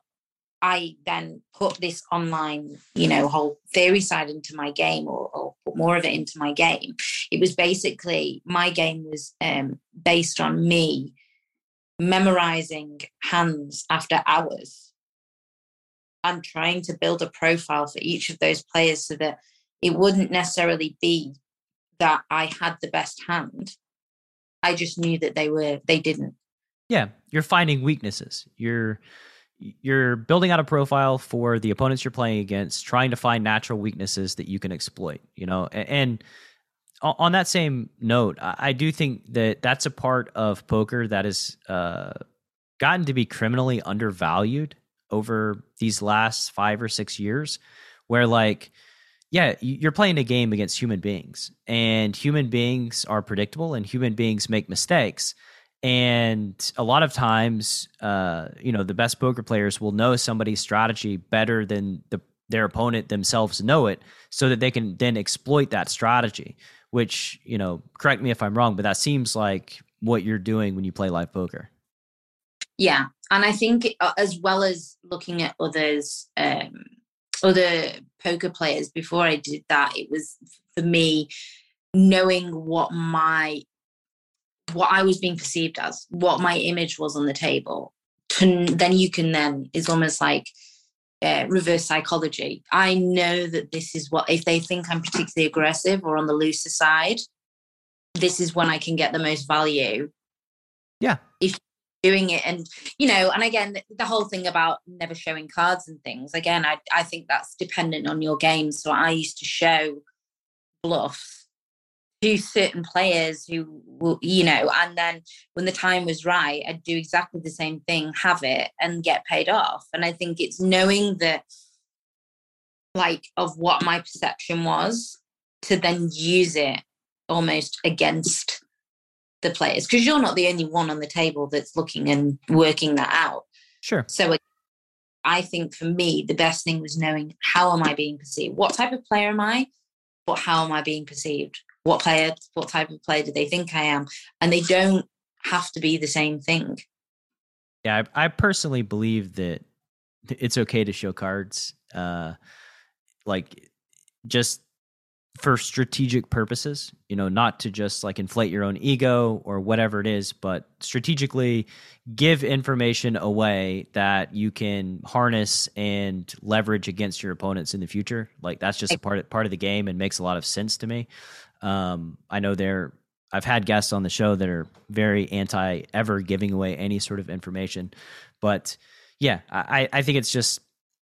I then put this online, you know, whole theory side into my game or, or, put more of it into my game. It was basically my game was um, based on me memorizing hands after hours and trying to build a profile for each of those players so that it wouldn't necessarily be that I had the best hand. I just knew that they were, they didn't. Yeah. You're finding weaknesses. You're, you're building out a profile for the opponents you're playing against, trying to find natural weaknesses that you can exploit. You know, and, and on that same note, I do think that that's a part of poker that has uh, gotten to be criminally undervalued over these last five or six years, where like. Yeah, you're playing a game against human beings, and human beings are predictable, and human beings make mistakes and a lot of times uh, you know the best poker players will know somebody's strategy better than the their opponent themselves know it so that they can then exploit that strategy which you know correct me if i'm wrong but that seems like what you're doing when you play live poker. Yeah and i think uh, as well as looking at others um, other poker players before i did that it was for me knowing what my what I was being perceived as, what my image was on the table, to, then you can then, it's almost like uh, reverse psychology. I know that this is what, if they think I'm particularly aggressive or on the looser side, this is when I can get the most value. Yeah. If doing it and you know and again the whole thing about never showing cards and things again i i think that's dependent on your game so i used to show bluffs to certain players who will, you know, and then when the time was right, I'd do exactly the same thing, have it, and get paid off. And I think it's knowing that, like, of what my perception was to then use it almost against the players because you're not the only one on the table that's looking and working that out. Sure. So I think for me, the best thing was knowing how am I being perceived? What type of player am I? But how am I being perceived? What player, what type of player do they think I am? And they don't have to be the same thing. Yeah, I, I personally believe that it's okay to show cards, uh, like just for strategic purposes. You know, not to just like inflate your own ego or whatever it is, but strategically give information away that you can harness and leverage against your opponents in the future. Like that's just a part of, part of the game and makes a lot of sense to me. Um, I know they're. I've had guests on the show that are very anti ever giving away any sort of information, but yeah, I, I think it's just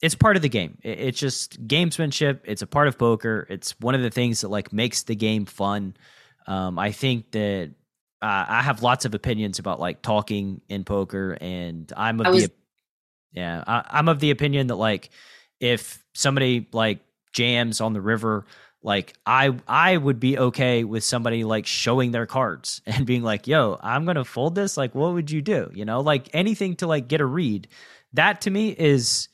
it's part of the game. It's just gamesmanship. It's a part of poker. It's one of the things that like makes the game fun. Um, I think that uh, I have lots of opinions about like talking in poker, and I'm of the yeah, I, I'm of the opinion that like if somebody like jams on the river, like I I would be okay with somebody like showing their cards and being like, "Yo, I'm gonna fold this." Like, what would you do? You know, like anything to like get a read. That to me is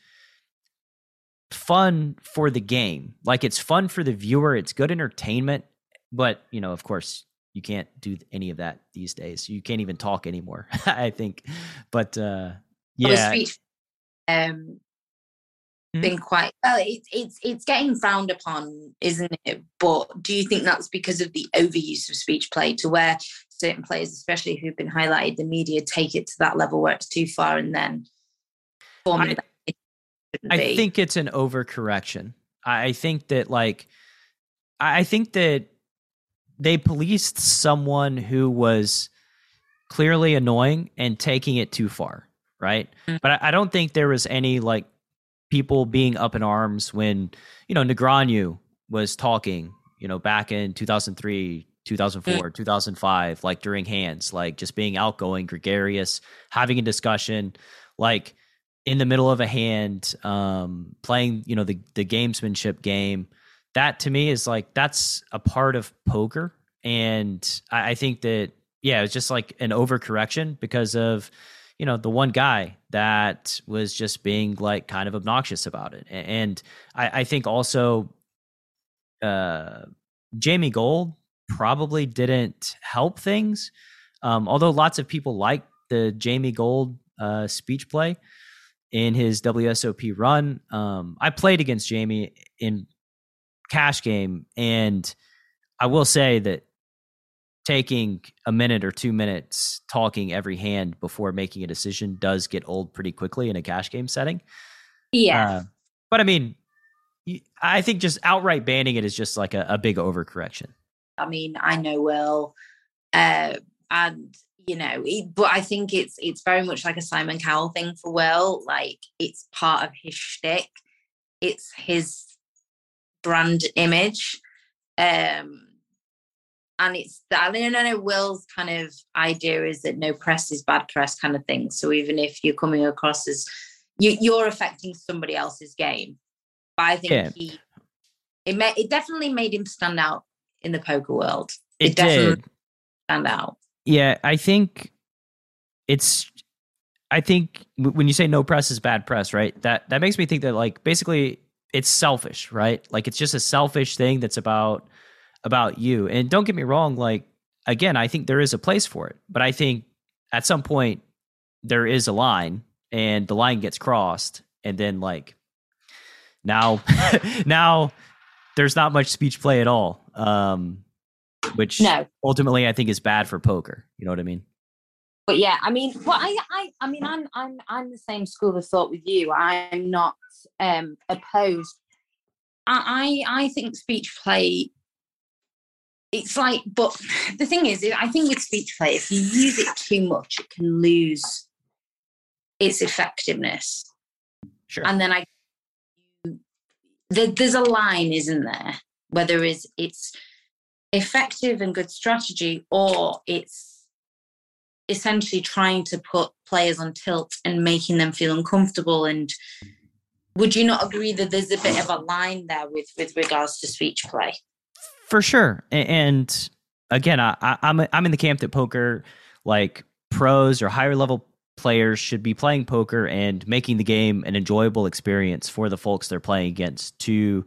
fun for the game. Like it's fun for the viewer. It's good entertainment. But you know, of course, you can't do any of that these days. You can't even talk anymore. I think. But uh yeah, um Mhm. been quite well it's it's it's getting frowned upon isn't it but do you think that's because of the overuse of speech play to where certain players especially who've been highlighted the media take it to that level where it's too far and then I- it I be? think it's an overcorrection. I I think that like I think that they policed someone who was clearly annoying and taking it too far, right? Mm. But I, I don't think there was any like people being up in arms when you know Negreanu was talking, you know, back in 2003, 2004, 2005, like during hands, like just being outgoing, gregarious, having a discussion, like in the middle of a hand, um, playing, you know, the the gamesmanship game. That to me is like that's a part of poker, and I, I think that yeah, it's just like an overcorrection because of you know the one guy that was just being like kind of obnoxious about it, and I, I think also uh, Jamie Gold probably didn't help things, um, although lots of people like the Jamie Gold uh, speech play in his WSOP run. Um, I played against Jamie in cash game, and I will say that taking a minute or two minutes talking every hand before making a decision does get old pretty quickly in a cash game setting. yeah Uh, but I mean, I think just outright banning it is just like a, a big overcorrection. I mean, I know Will, uh, and you know, it, but I think it's it's very much like a Simon Cowell thing for Will. Like it's part of his shtick. It's his brand image, um, and it's that. I don't know. Will's kind of idea is that no press is bad press, kind of thing. So even if you're coming across as you, you're affecting somebody else's game, but I think Yeah. he. It, ma- it definitely made him stand out in the poker world. It, It definitely- did. Stand out. Yeah, I think it's. I think when you say no press is bad press, right? That that makes me think that like basically it's selfish, right? Like it's just a selfish thing that's about about you. And don't get me wrong, like again, I think there is a place for it, but I think at some point there is a line, and the line gets crossed, and then like now now there's not much speech play at all. Um which No, ultimately I think is bad for poker. You know what I mean? but yeah, I mean, well, I, I, I mean, I'm, I'm, I'm the same school of thought with you. I'm not um opposed. I, I, I think speech play. It's like, but the thing is, I think with speech play, if you use it too much, it can lose its effectiveness. Sure. and then I there, there's a line, isn't there? Whether it's it's effective and good strategy, or it's essentially trying to put players on tilt and making them feel uncomfortable. And would you not agree that there's a bit of a line there with with regards to speech play? For sure. And again, I, I'm I'm in the camp that poker, like pros or higher level players, should be playing poker and making the game an enjoyable experience for the folks they're playing against to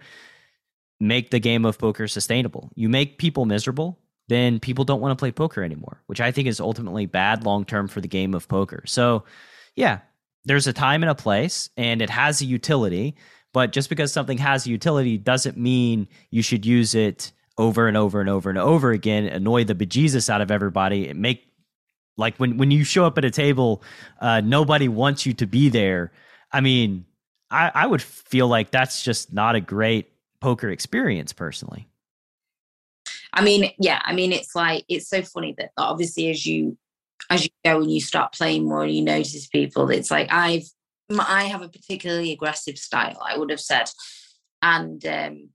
make the game of poker sustainable. You make people miserable, then people don't want to play poker anymore, which I think is ultimately bad long term for the game of poker. So, yeah, there's a time and a place, and it has a utility. But just because something has a utility doesn't mean you should use it over and over and over and over again, annoy the bejesus out of everybody, and make like when when you show up at a table, uh, nobody wants you to be there. I mean, I, I would feel like that's just not a great poker experience personally. I mean, yeah, I mean, it's like it's so funny that obviously as you as you go and you start playing more and you notice people, it's like I've I have a particularly aggressive style, I would have said, and um,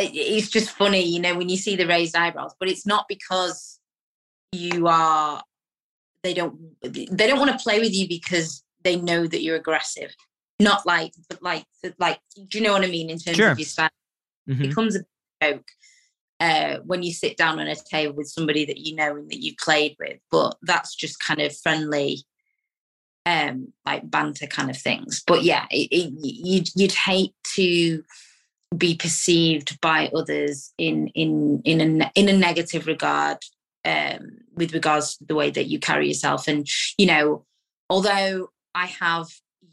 it's just funny, you know, when you see the raised eyebrows, but it's not because you are they don't they don't want to play with you because they know that you're aggressive not like but like like do you know what i mean in terms Sure. of your style Mhm. it becomes a joke uh, when you sit down on a table with somebody that you know and that you've played with but that's just kind of friendly um like banter kind of things but yeah it, it, you'd, you'd hate to be perceived by others in in in a in a negative regard um with regards to the way that you carry yourself. And you know although i have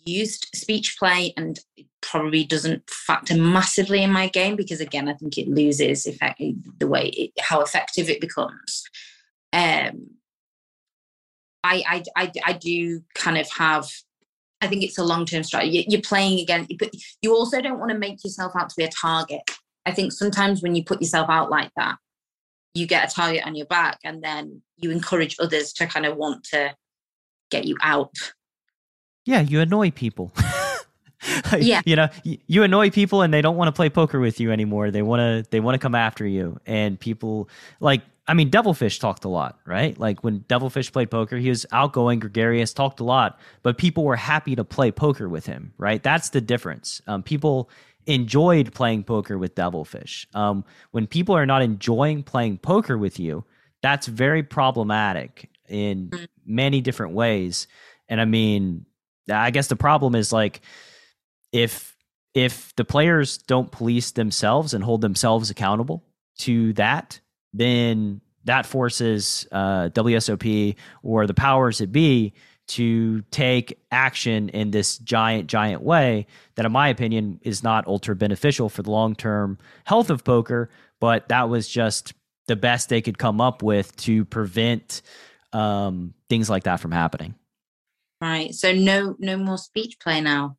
used speech play and it probably doesn't factor massively in my game because again i think it loses effect the way it, how effective it becomes um I, I i i do kind of have I think it's a long term strategy. You're playing again, but you also don't want to make yourself out to be a target. I think sometimes when you put yourself out like that, you get a target on your back, and then you encourage others to kind of want to get you out. Yeah, you annoy people. Yeah. you know, you annoy people, and they don't want to play poker with you anymore. They want to, they want to come after you. And people, like, I mean, Devilfish talked a lot, right? Like when Devilfish played poker, he was outgoing, gregarious, talked a lot, but people were happy to play poker with him, right? That's the difference. Um, people enjoyed playing poker with Devilfish. Um, when people are not enjoying playing poker with you, that's very problematic in Mm. many different ways. And I mean, I guess the problem is like if if the players don't police themselves and hold themselves accountable to that, then that forces uh, WSOP or the powers that be to take action in this giant, giant way that, in my opinion, is not ultra beneficial for the long term health of poker. But that was just the best they could come up with to prevent um, things like that from happening. Right. So no no more speech play now.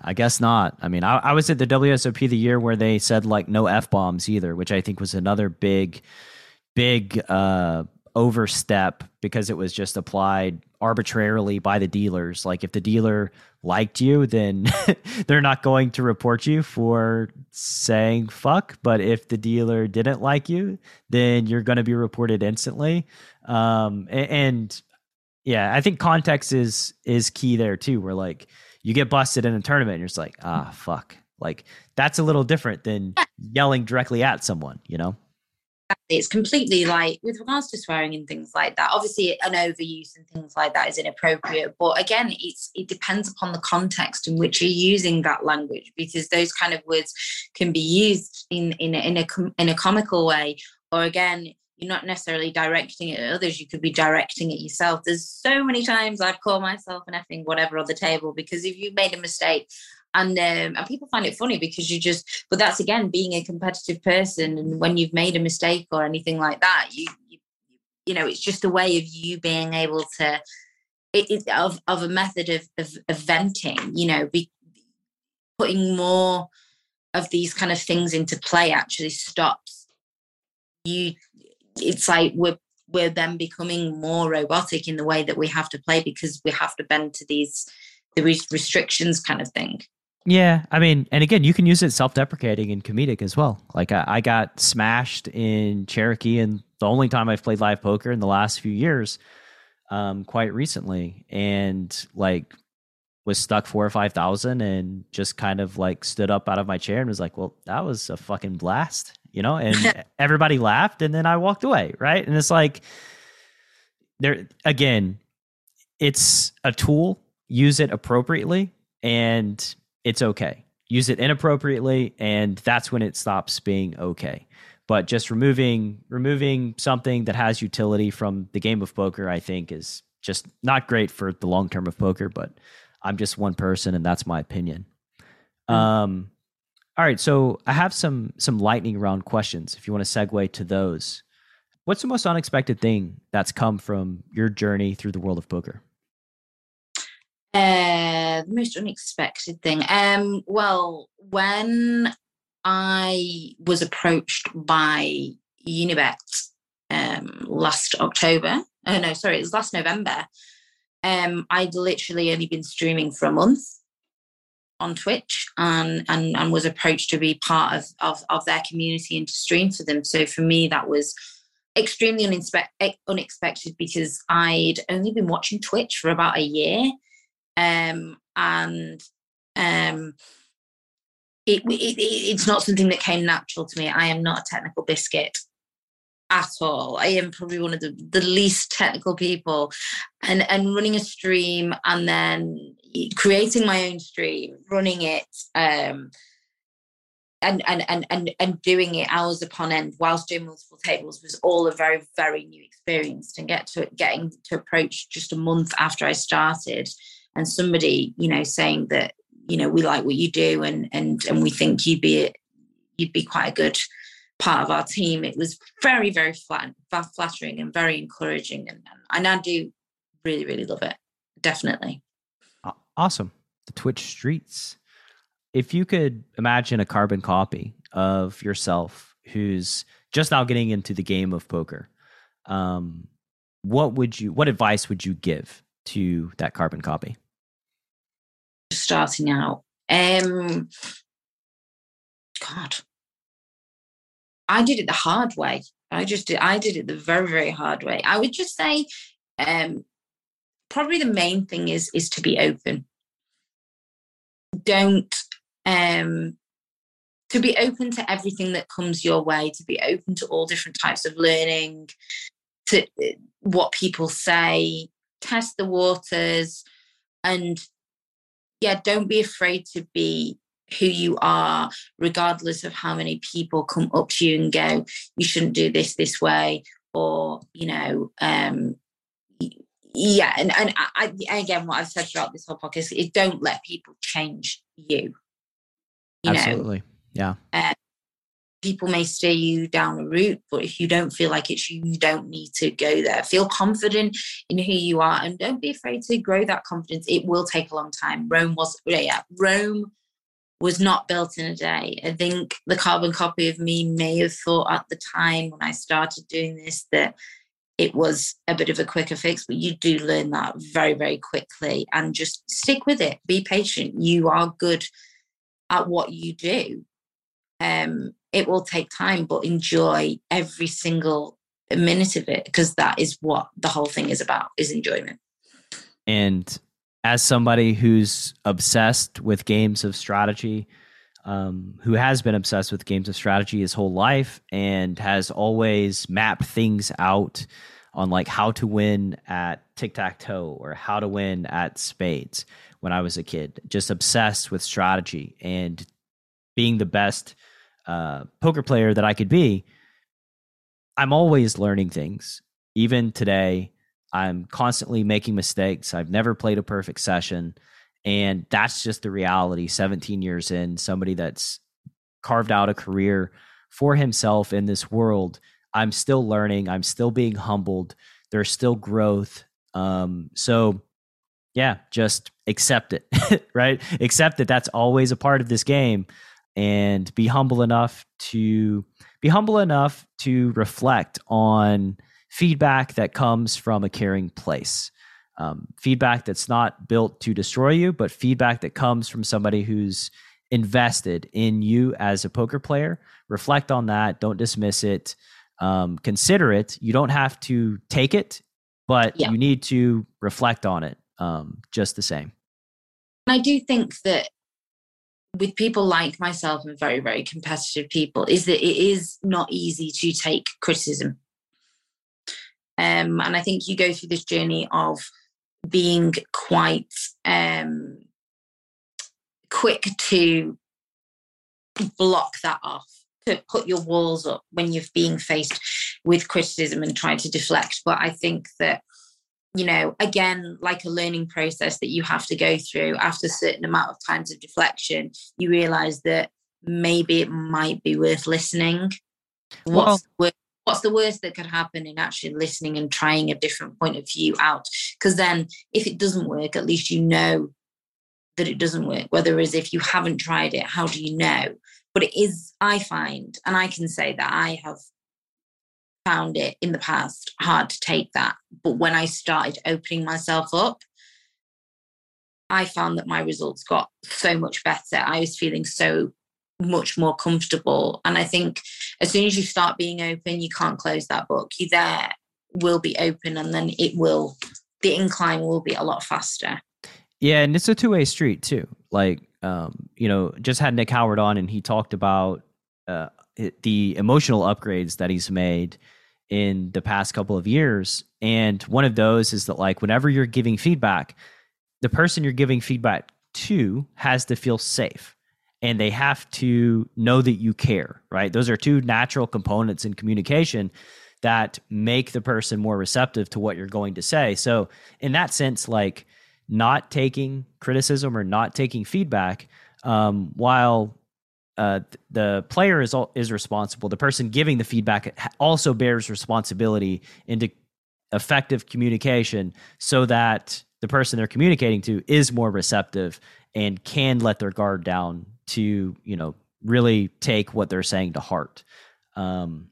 I guess not. I mean, I, I was at the WSOP the year where they said like no f bombs either, which I think was another big, big uh, overstep because it was just applied arbitrarily by the dealers. Like if the dealer liked you, then they're not going to report you for saying fuck. But if the dealer didn't like you, then you're going to be reported instantly. Um, a- and yeah, I think context is is key there too. Where like you get busted in a tournament, and you're just like, ah, fuck. Like that's a little different than yelling directly at someone, you know? It's completely like with regards to swearing and things like that. Obviously, an overuse and things like that is inappropriate. But again, it's it depends upon the context in which you're using that language because those kind of words can be used in in a, in a in a comical way, or again, you're not necessarily directing it at others. You could be directing it yourself. There's so many times I've called myself an effing whatever on the table because if you've made a mistake, and um, and people find it funny because you just but that's again being a competitive person and when you've made a mistake or anything like that you you, you know it's just a way of you being able to of, of a method of, of, of venting you know be putting more of these kind of things into play actually stops you it's like we're we're then becoming more robotic in the way that we have to play because we have to bend to these the restrictions kind of thing. Yeah, I mean, and again, you can use it self-deprecating and comedic as well. Like I, I got smashed in Cherokee, and the only time I've played live poker in the last few years, um, quite recently, and like was stuck four or five thousand, and just kind of like stood up out of my chair and was like, "Well, that was a fucking blast," you know. And everybody laughed, and then I walked away, right? And it's like, there again, it's a tool. Use it appropriately, and it's okay. Use it inappropriately, and that's when it stops being okay. But just removing removing something that has utility from the game of poker, I think, is just not great for the long term of poker. But I'm just one person, and that's my opinion. Um, all right, so I have some some lightning round questions. If you want to segue to those, what's the most unexpected thing that's come from your journey through the world of poker? Uh, the most unexpected thing. Um, well, when I was approached by Unibet um, last October, oh no, sorry, it was last November. Um, I'd literally only been streaming for a month on Twitch and and and was approached to be part of of, of their community and to stream for them. So for me, that was extremely unspe- unexpected because I'd only been watching Twitch for about a year. Um, and um, it, it, it's not something that came natural to me. I am not a technical biscuit at all. I am probably one of the, the least technical people. And and running a stream and then creating my own stream, running it, um, and and and and and doing it hours upon end whilst doing multiple tables was all a very very new experience and get to getting to approach just a month after I started and somebody you know saying that you know we like what you do and and and we think you'd be you'd be quite a good part of our team. It was very very flat, flattering and very encouraging and, and I now do really really love it definitely awesome the twitch streets if you could imagine a carbon copy of yourself who's just now getting into the game of poker, um, what would you? What advice would you give to that carbon copy? Starting out, um, God, I did it the hard way. I just did. I did it the very, very hard way. I would just say, um, probably the main thing is is to be open. Don't um, to be open to everything that comes your way, to be open to all different types of learning, to uh, what people say, test the waters, and yeah, don't be afraid to be who you are, regardless of how many people come up to you and go, you shouldn't do this this way, or you know, um, yeah, and and I, again, what I've said throughout this whole podcast is don't let people change you. You Absolutely. Know? Yeah. Uh, people may steer you down a route, but if you don't feel like it's you, you don't need to go there. Feel confident in who you are and don't be afraid to grow that confidence. It will take a long time. Rome was, yeah, Rome was not built in a day. I think the carbon copy of me may have thought at the time when I started doing this that it was a bit of a quicker fix, but you do learn that very, very quickly and just stick with it. Be patient. You are good at what you do. Um, it will take time, but enjoy every single minute of it because that is what the whole thing is about is enjoyment. And as somebody who's obsessed with games of strategy, um, who has been obsessed with games of strategy his whole life and has always mapped things out on like how to win at tic tac toe or how to win at spades when I was a kid, just obsessed with strategy and being the best uh, poker player that I could be. I'm always learning things. Even today, I'm constantly making mistakes. I've never played a perfect session. And that's just the reality 17 years in, somebody that's carved out a career for himself in this world. I'm still learning. I'm still being humbled. There's still growth. Um, so yeah, just accept it, right? Accept that that's always a part of this game and be humble enough to be humble enough to reflect on feedback that comes from a caring place. Um, feedback that's not built to destroy you, but feedback that comes from somebody who's invested in you as a poker player. Reflect on that. Don't dismiss it. Um, consider it. You don't have to take it, but yeah. you need to reflect on it um, just the same. I do think that with people like myself and very, very competitive people, is that it is not easy to take criticism. Um, and I think you go through this journey of being quite um, quick to block that off, to put your walls up when you're being faced with criticism and try to deflect. But I think that you know, again, like a learning process that you have to go through after a certain amount of times of deflection, you realize that maybe it might be worth listening. What's, well, the, what's the worst that could happen in actually listening and trying a different point of view out? Because then if it doesn't work, at least you know that it doesn't work. Whereas if you haven't tried it, how do you know? But it is, I find, and I can say that I have found it in the past hard to take that. But when I started opening myself up, I found that my results got so much better. I was feeling so much more comfortable. And I think as soon as you start being open, you can't close that book. You there will be open and then it will the incline will be a lot faster. Yeah, and it's a two way street too. Like, um, you know, just had Nick Howard on, and he talked about uh, the emotional upgrades that he's made in the past couple of years. And one of those is that, like, whenever you're giving feedback, the person you're giving feedback to has to feel safe and they have to know that you care, right? Those are two natural components in communication that make the person more receptive to what you're going to say. So, in that sense, like not taking criticism or not taking feedback, um, while uh, the player is is responsible, the person giving the feedback also bears responsibility into effective communication, so that the person they're communicating to is more receptive and can let their guard down to you know really take what they're saying to heart. Um,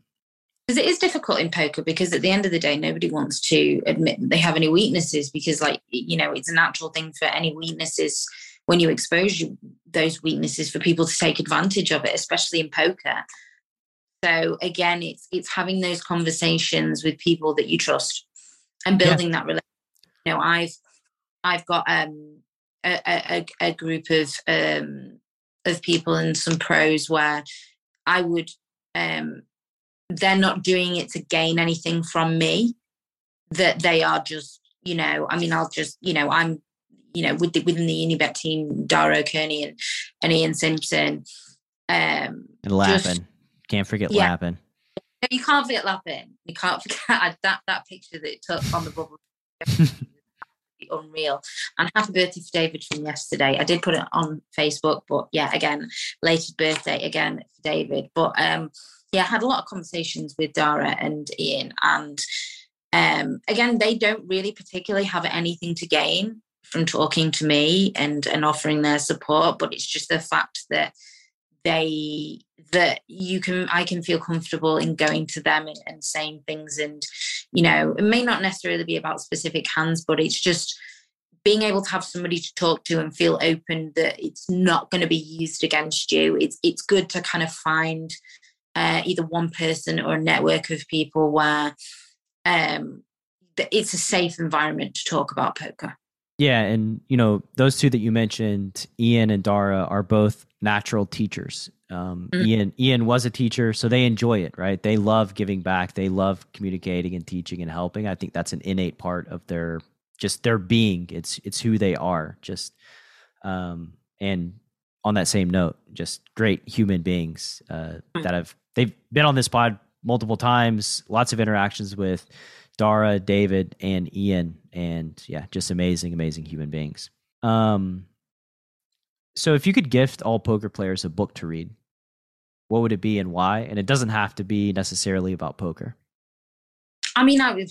because it is difficult in poker because at the end of the day nobody wants to admit they have any weaknesses because like you know it's a natural thing for any weaknesses when you expose you, those weaknesses for people to take advantage of it especially in poker so again it's it's having those conversations with people that you trust and building yeah. that relationship you know i've i've got um a, a, a group of um of people and some pros where i would um they're not doing it to gain anything from me that they are just you know i mean i'll just you know i'm you know with the, within the unibet team dara kearney and, and ian simpson um and lappin can't forget yeah. lappin you can't forget lappin you can't forget that that picture that it took on the bubble unreal. And happy birthday for david from yesterday. I did put it on facebook but yeah again latest birthday again for david. But um yeah, I had a lot of conversations with Dara and Ian, and um, again, they don't really particularly have anything to gain from talking to me and and offering their support, but it's just the fact that they that you can I can feel comfortable in going to them and, and saying things, and you know, it may not necessarily be about specific hands, but it's just being able to have somebody to talk to and feel open that it's not going to be used against you. It's it's good to kind of find uh, either one person or a network of people where um, it's a safe environment to talk about poker. Yeah, and you know those two that you mentioned, Ian and Dara, are both natural teachers. Um, mm-hmm. Ian Ian was a teacher, so they enjoy it, right? They love giving back. They love communicating and teaching and helping. I think that's an innate part of their just their being. It's it's who they are. Just um, and on that same note, just great human beings uh, mm. that have they've been on this pod multiple times, lots of interactions with Dara, David, and Ian, and yeah, just amazing, amazing human beings. Um, so if you could gift all poker players a book to read, what would it be and why? And it doesn't have to be necessarily about poker. I mean, I would.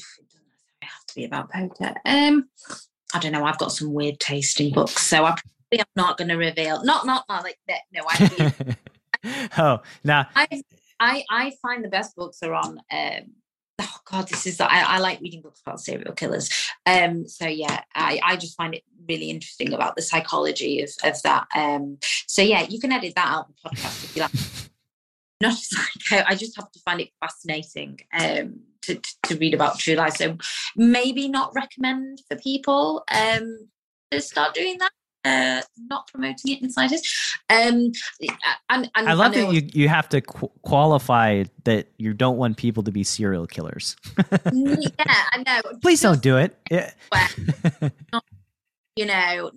Have to be about poker. Um, I don't know. I've got some weird tasting books, so I probably am not going to reveal. Not, not, not like that. No, I. oh, now. I, I I find the best books are on. Um, oh God, this is I, I like reading books about serial killers. Um, so yeah, I I just find it really interesting about the psychology of of that. Um, so yeah, you can edit that out of the podcast if you like. Not just like I just have to find it fascinating um, to, to read about true life. So maybe not recommend for people um, to start doing that uh, not promoting it in slightest. Um, and, and I love I that you you have to qu- qualify that you don't want people to be serial killers. yeah, I know. Please Just, don't do it. Yeah. you know,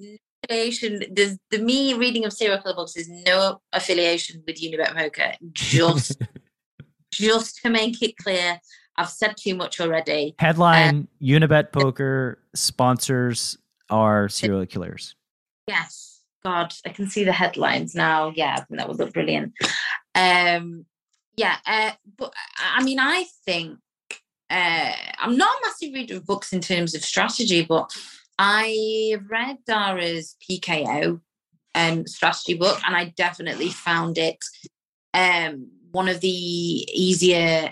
affiliation. There's the me reading of serial killer books is no affiliation with Unibet Poker. Just, just to make it clear. I've said too much already. Headline: um, Unibet Poker sponsors are serial killers. Yes. God, I can see the headlines now. Yeah, that would look brilliant. Um, yeah, uh, but I mean, I think uh, I'm not a massive reader of books in terms of strategy, but I read Dara's PKO um, strategy book, and I definitely found it um, one of the easier,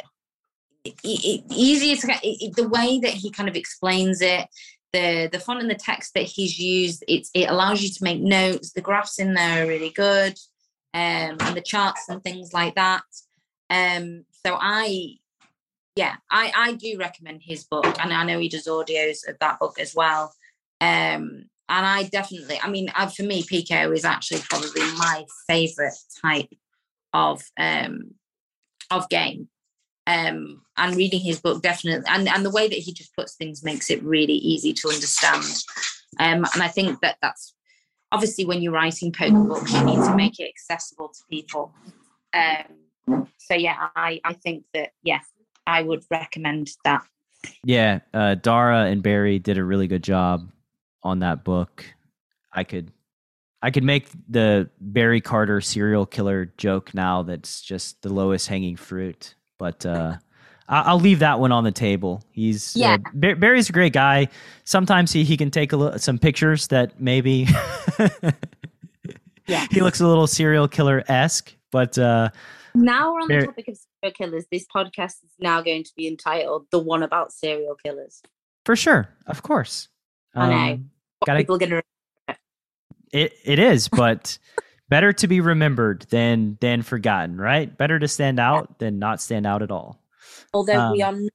easier to get. The way that he kind of explains it, the the font and the text that he's used it's it allows you to make notes the graphs in there are really good um, and the charts and things like that. Um, so I, yeah, I I do recommend his book, and I know he does audios of that book as well. Um, and I definitely, I mean, I, for me, PKO is actually probably my favorite type of um of game. Um, and reading his book definitely, and and the way that he just puts things makes it really easy to understand. Um, and I think that that's obviously when you're writing poker books, you need to make it accessible to people. Um, so yeah, I I think that yeah, I would recommend that. Yeah, uh, Dara and Barry did a really good job on that book. I could I could make the Barry Carter serial killer joke now that's just the lowest hanging fruit, but uh, I- will leave that one on the table. He's yeah. Uh, Barry's a great guy. Sometimes he, he can take a lo- some pictures that maybe yeah. he looks a little serial killer esque, but uh, now we're on the topic of serial killers. This podcast is now going to be entitled "The One About Serial Killers." For sure, of course. I know. Um, gotta, people going to it it is, but better to be remembered than than forgotten, right? Better to stand out than not stand out at all. Although um, we are not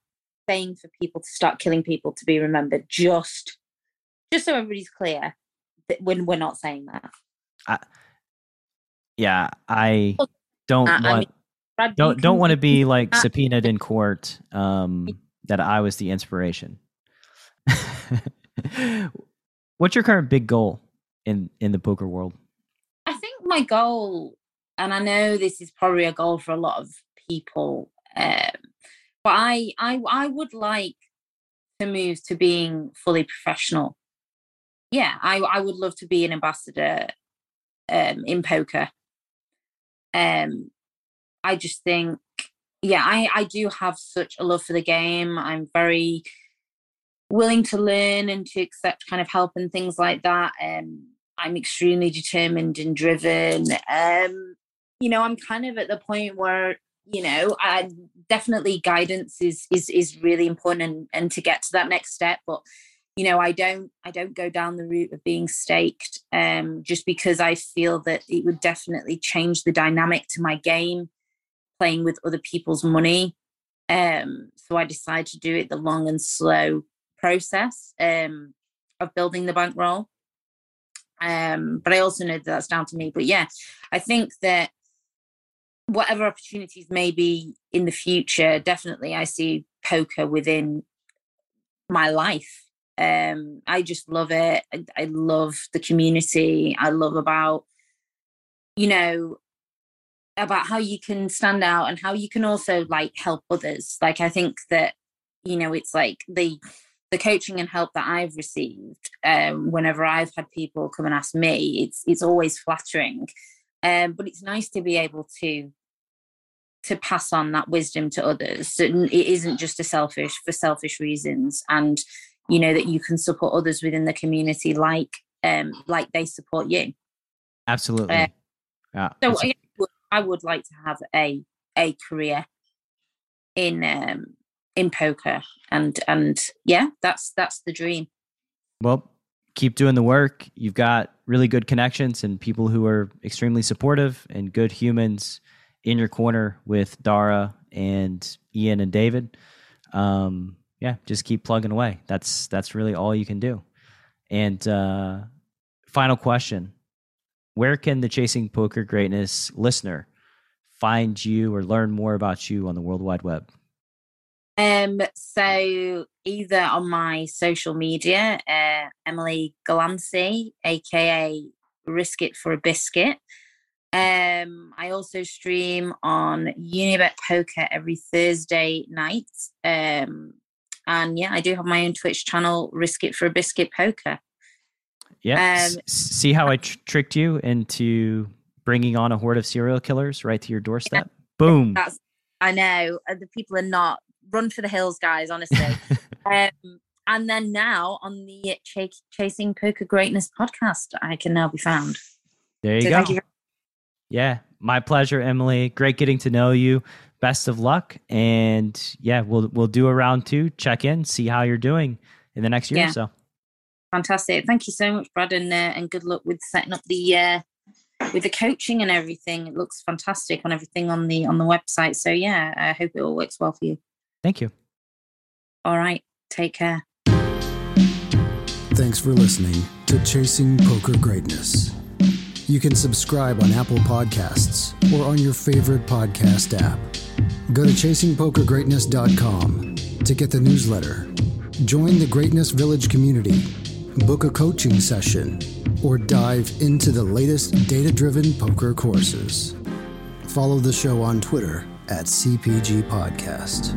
saying for people to start killing people to be remembered, just just so everybody's clear that when we're not saying that. I, yeah, I don't uh, want I mean, Brad, don't don't want to be like subpoenaed in court um, that I was the inspiration. What's your current big goal in in the poker world? I think my goal, and I know this is probably a goal for a lot of people, um, but I I I would like to move to being fully professional. Yeah, I I would love to be an ambassador um, in poker. Um, I just think, yeah, I I do have such a love for the game. I'm very willing to learn and to accept kind of help and things like that. Um, I'm extremely determined and driven. Um, you know, I'm kind of at the point where you know, I definitely guidance is is is really important and, and to get to that next step. But you know, I don't I don't go down the route of being staked um, just because I feel that it would definitely change the dynamic to my game, playing with other people's money. Um, so I decided to do it the long and slow process um, of building the bankroll. Um, but I also know that that's down to me. But yeah, I think that whatever opportunities may be in the future, definitely I see poker within my life. Um, I just love it. I, I love the community. I love about, you know, about how you can stand out and how you can also like help others. Like I think that, you know, it's like the the coaching and help that I've received, um, whenever I've had people come and ask me, it's it's always flattering. Um, but it's nice to be able to to pass on that wisdom to others. So it isn't just a selfish for selfish reasons, and you know that you can support others within the community like um like they support you. Absolutely. Uh, yeah. So I would, I would like to have a a career in um in poker. And and yeah that's that's the dream. Well keep doing the work. You've got really good connections and people who are extremely supportive and good humans in your corner with dara and ian and david. Um yeah just keep plugging away. That's that's really all you can do. And uh final question. Where can the chasing poker greatness listener find you or learn more about you on the world wide web um, so either on my social media, uh, Emily Galancy, aka Risk It for a Biscuit. Um, I also stream on Unibet Poker every Thursday night. Um, and yeah, I do have my own Twitch channel, Risk It for a Biscuit Poker. Yeah. Um, see how I tr- tricked you into bringing on a horde of serial killers right to your doorstep? Yeah, Boom. I know. The people are not run for the hills, guys. Honestly. um, and then now on the Ch- Chasing Poker Greatness podcast, I can now be found. There you so go. You yeah, my pleasure, Emily. Great getting to know you. Best of luck, and yeah, we'll we'll do a round two. Check in, see how you're doing in the next year yeah. or so. Fantastic. Thank you so much, Brad, and uh, and good luck with setting up the uh, with the coaching and everything. It looks fantastic on everything on the on the website. So yeah, I hope it all works well for you. Thank you. All right, take care. Thanks for listening to Chasing Poker Greatness. You can subscribe on Apple Podcasts or on your favorite podcast app. Go to chasingpokergreatness.com to get the newsletter, join the Greatness Village community, book a coaching session, or dive into the latest data driven poker courses. Follow the show on Twitter at CPG Podcast.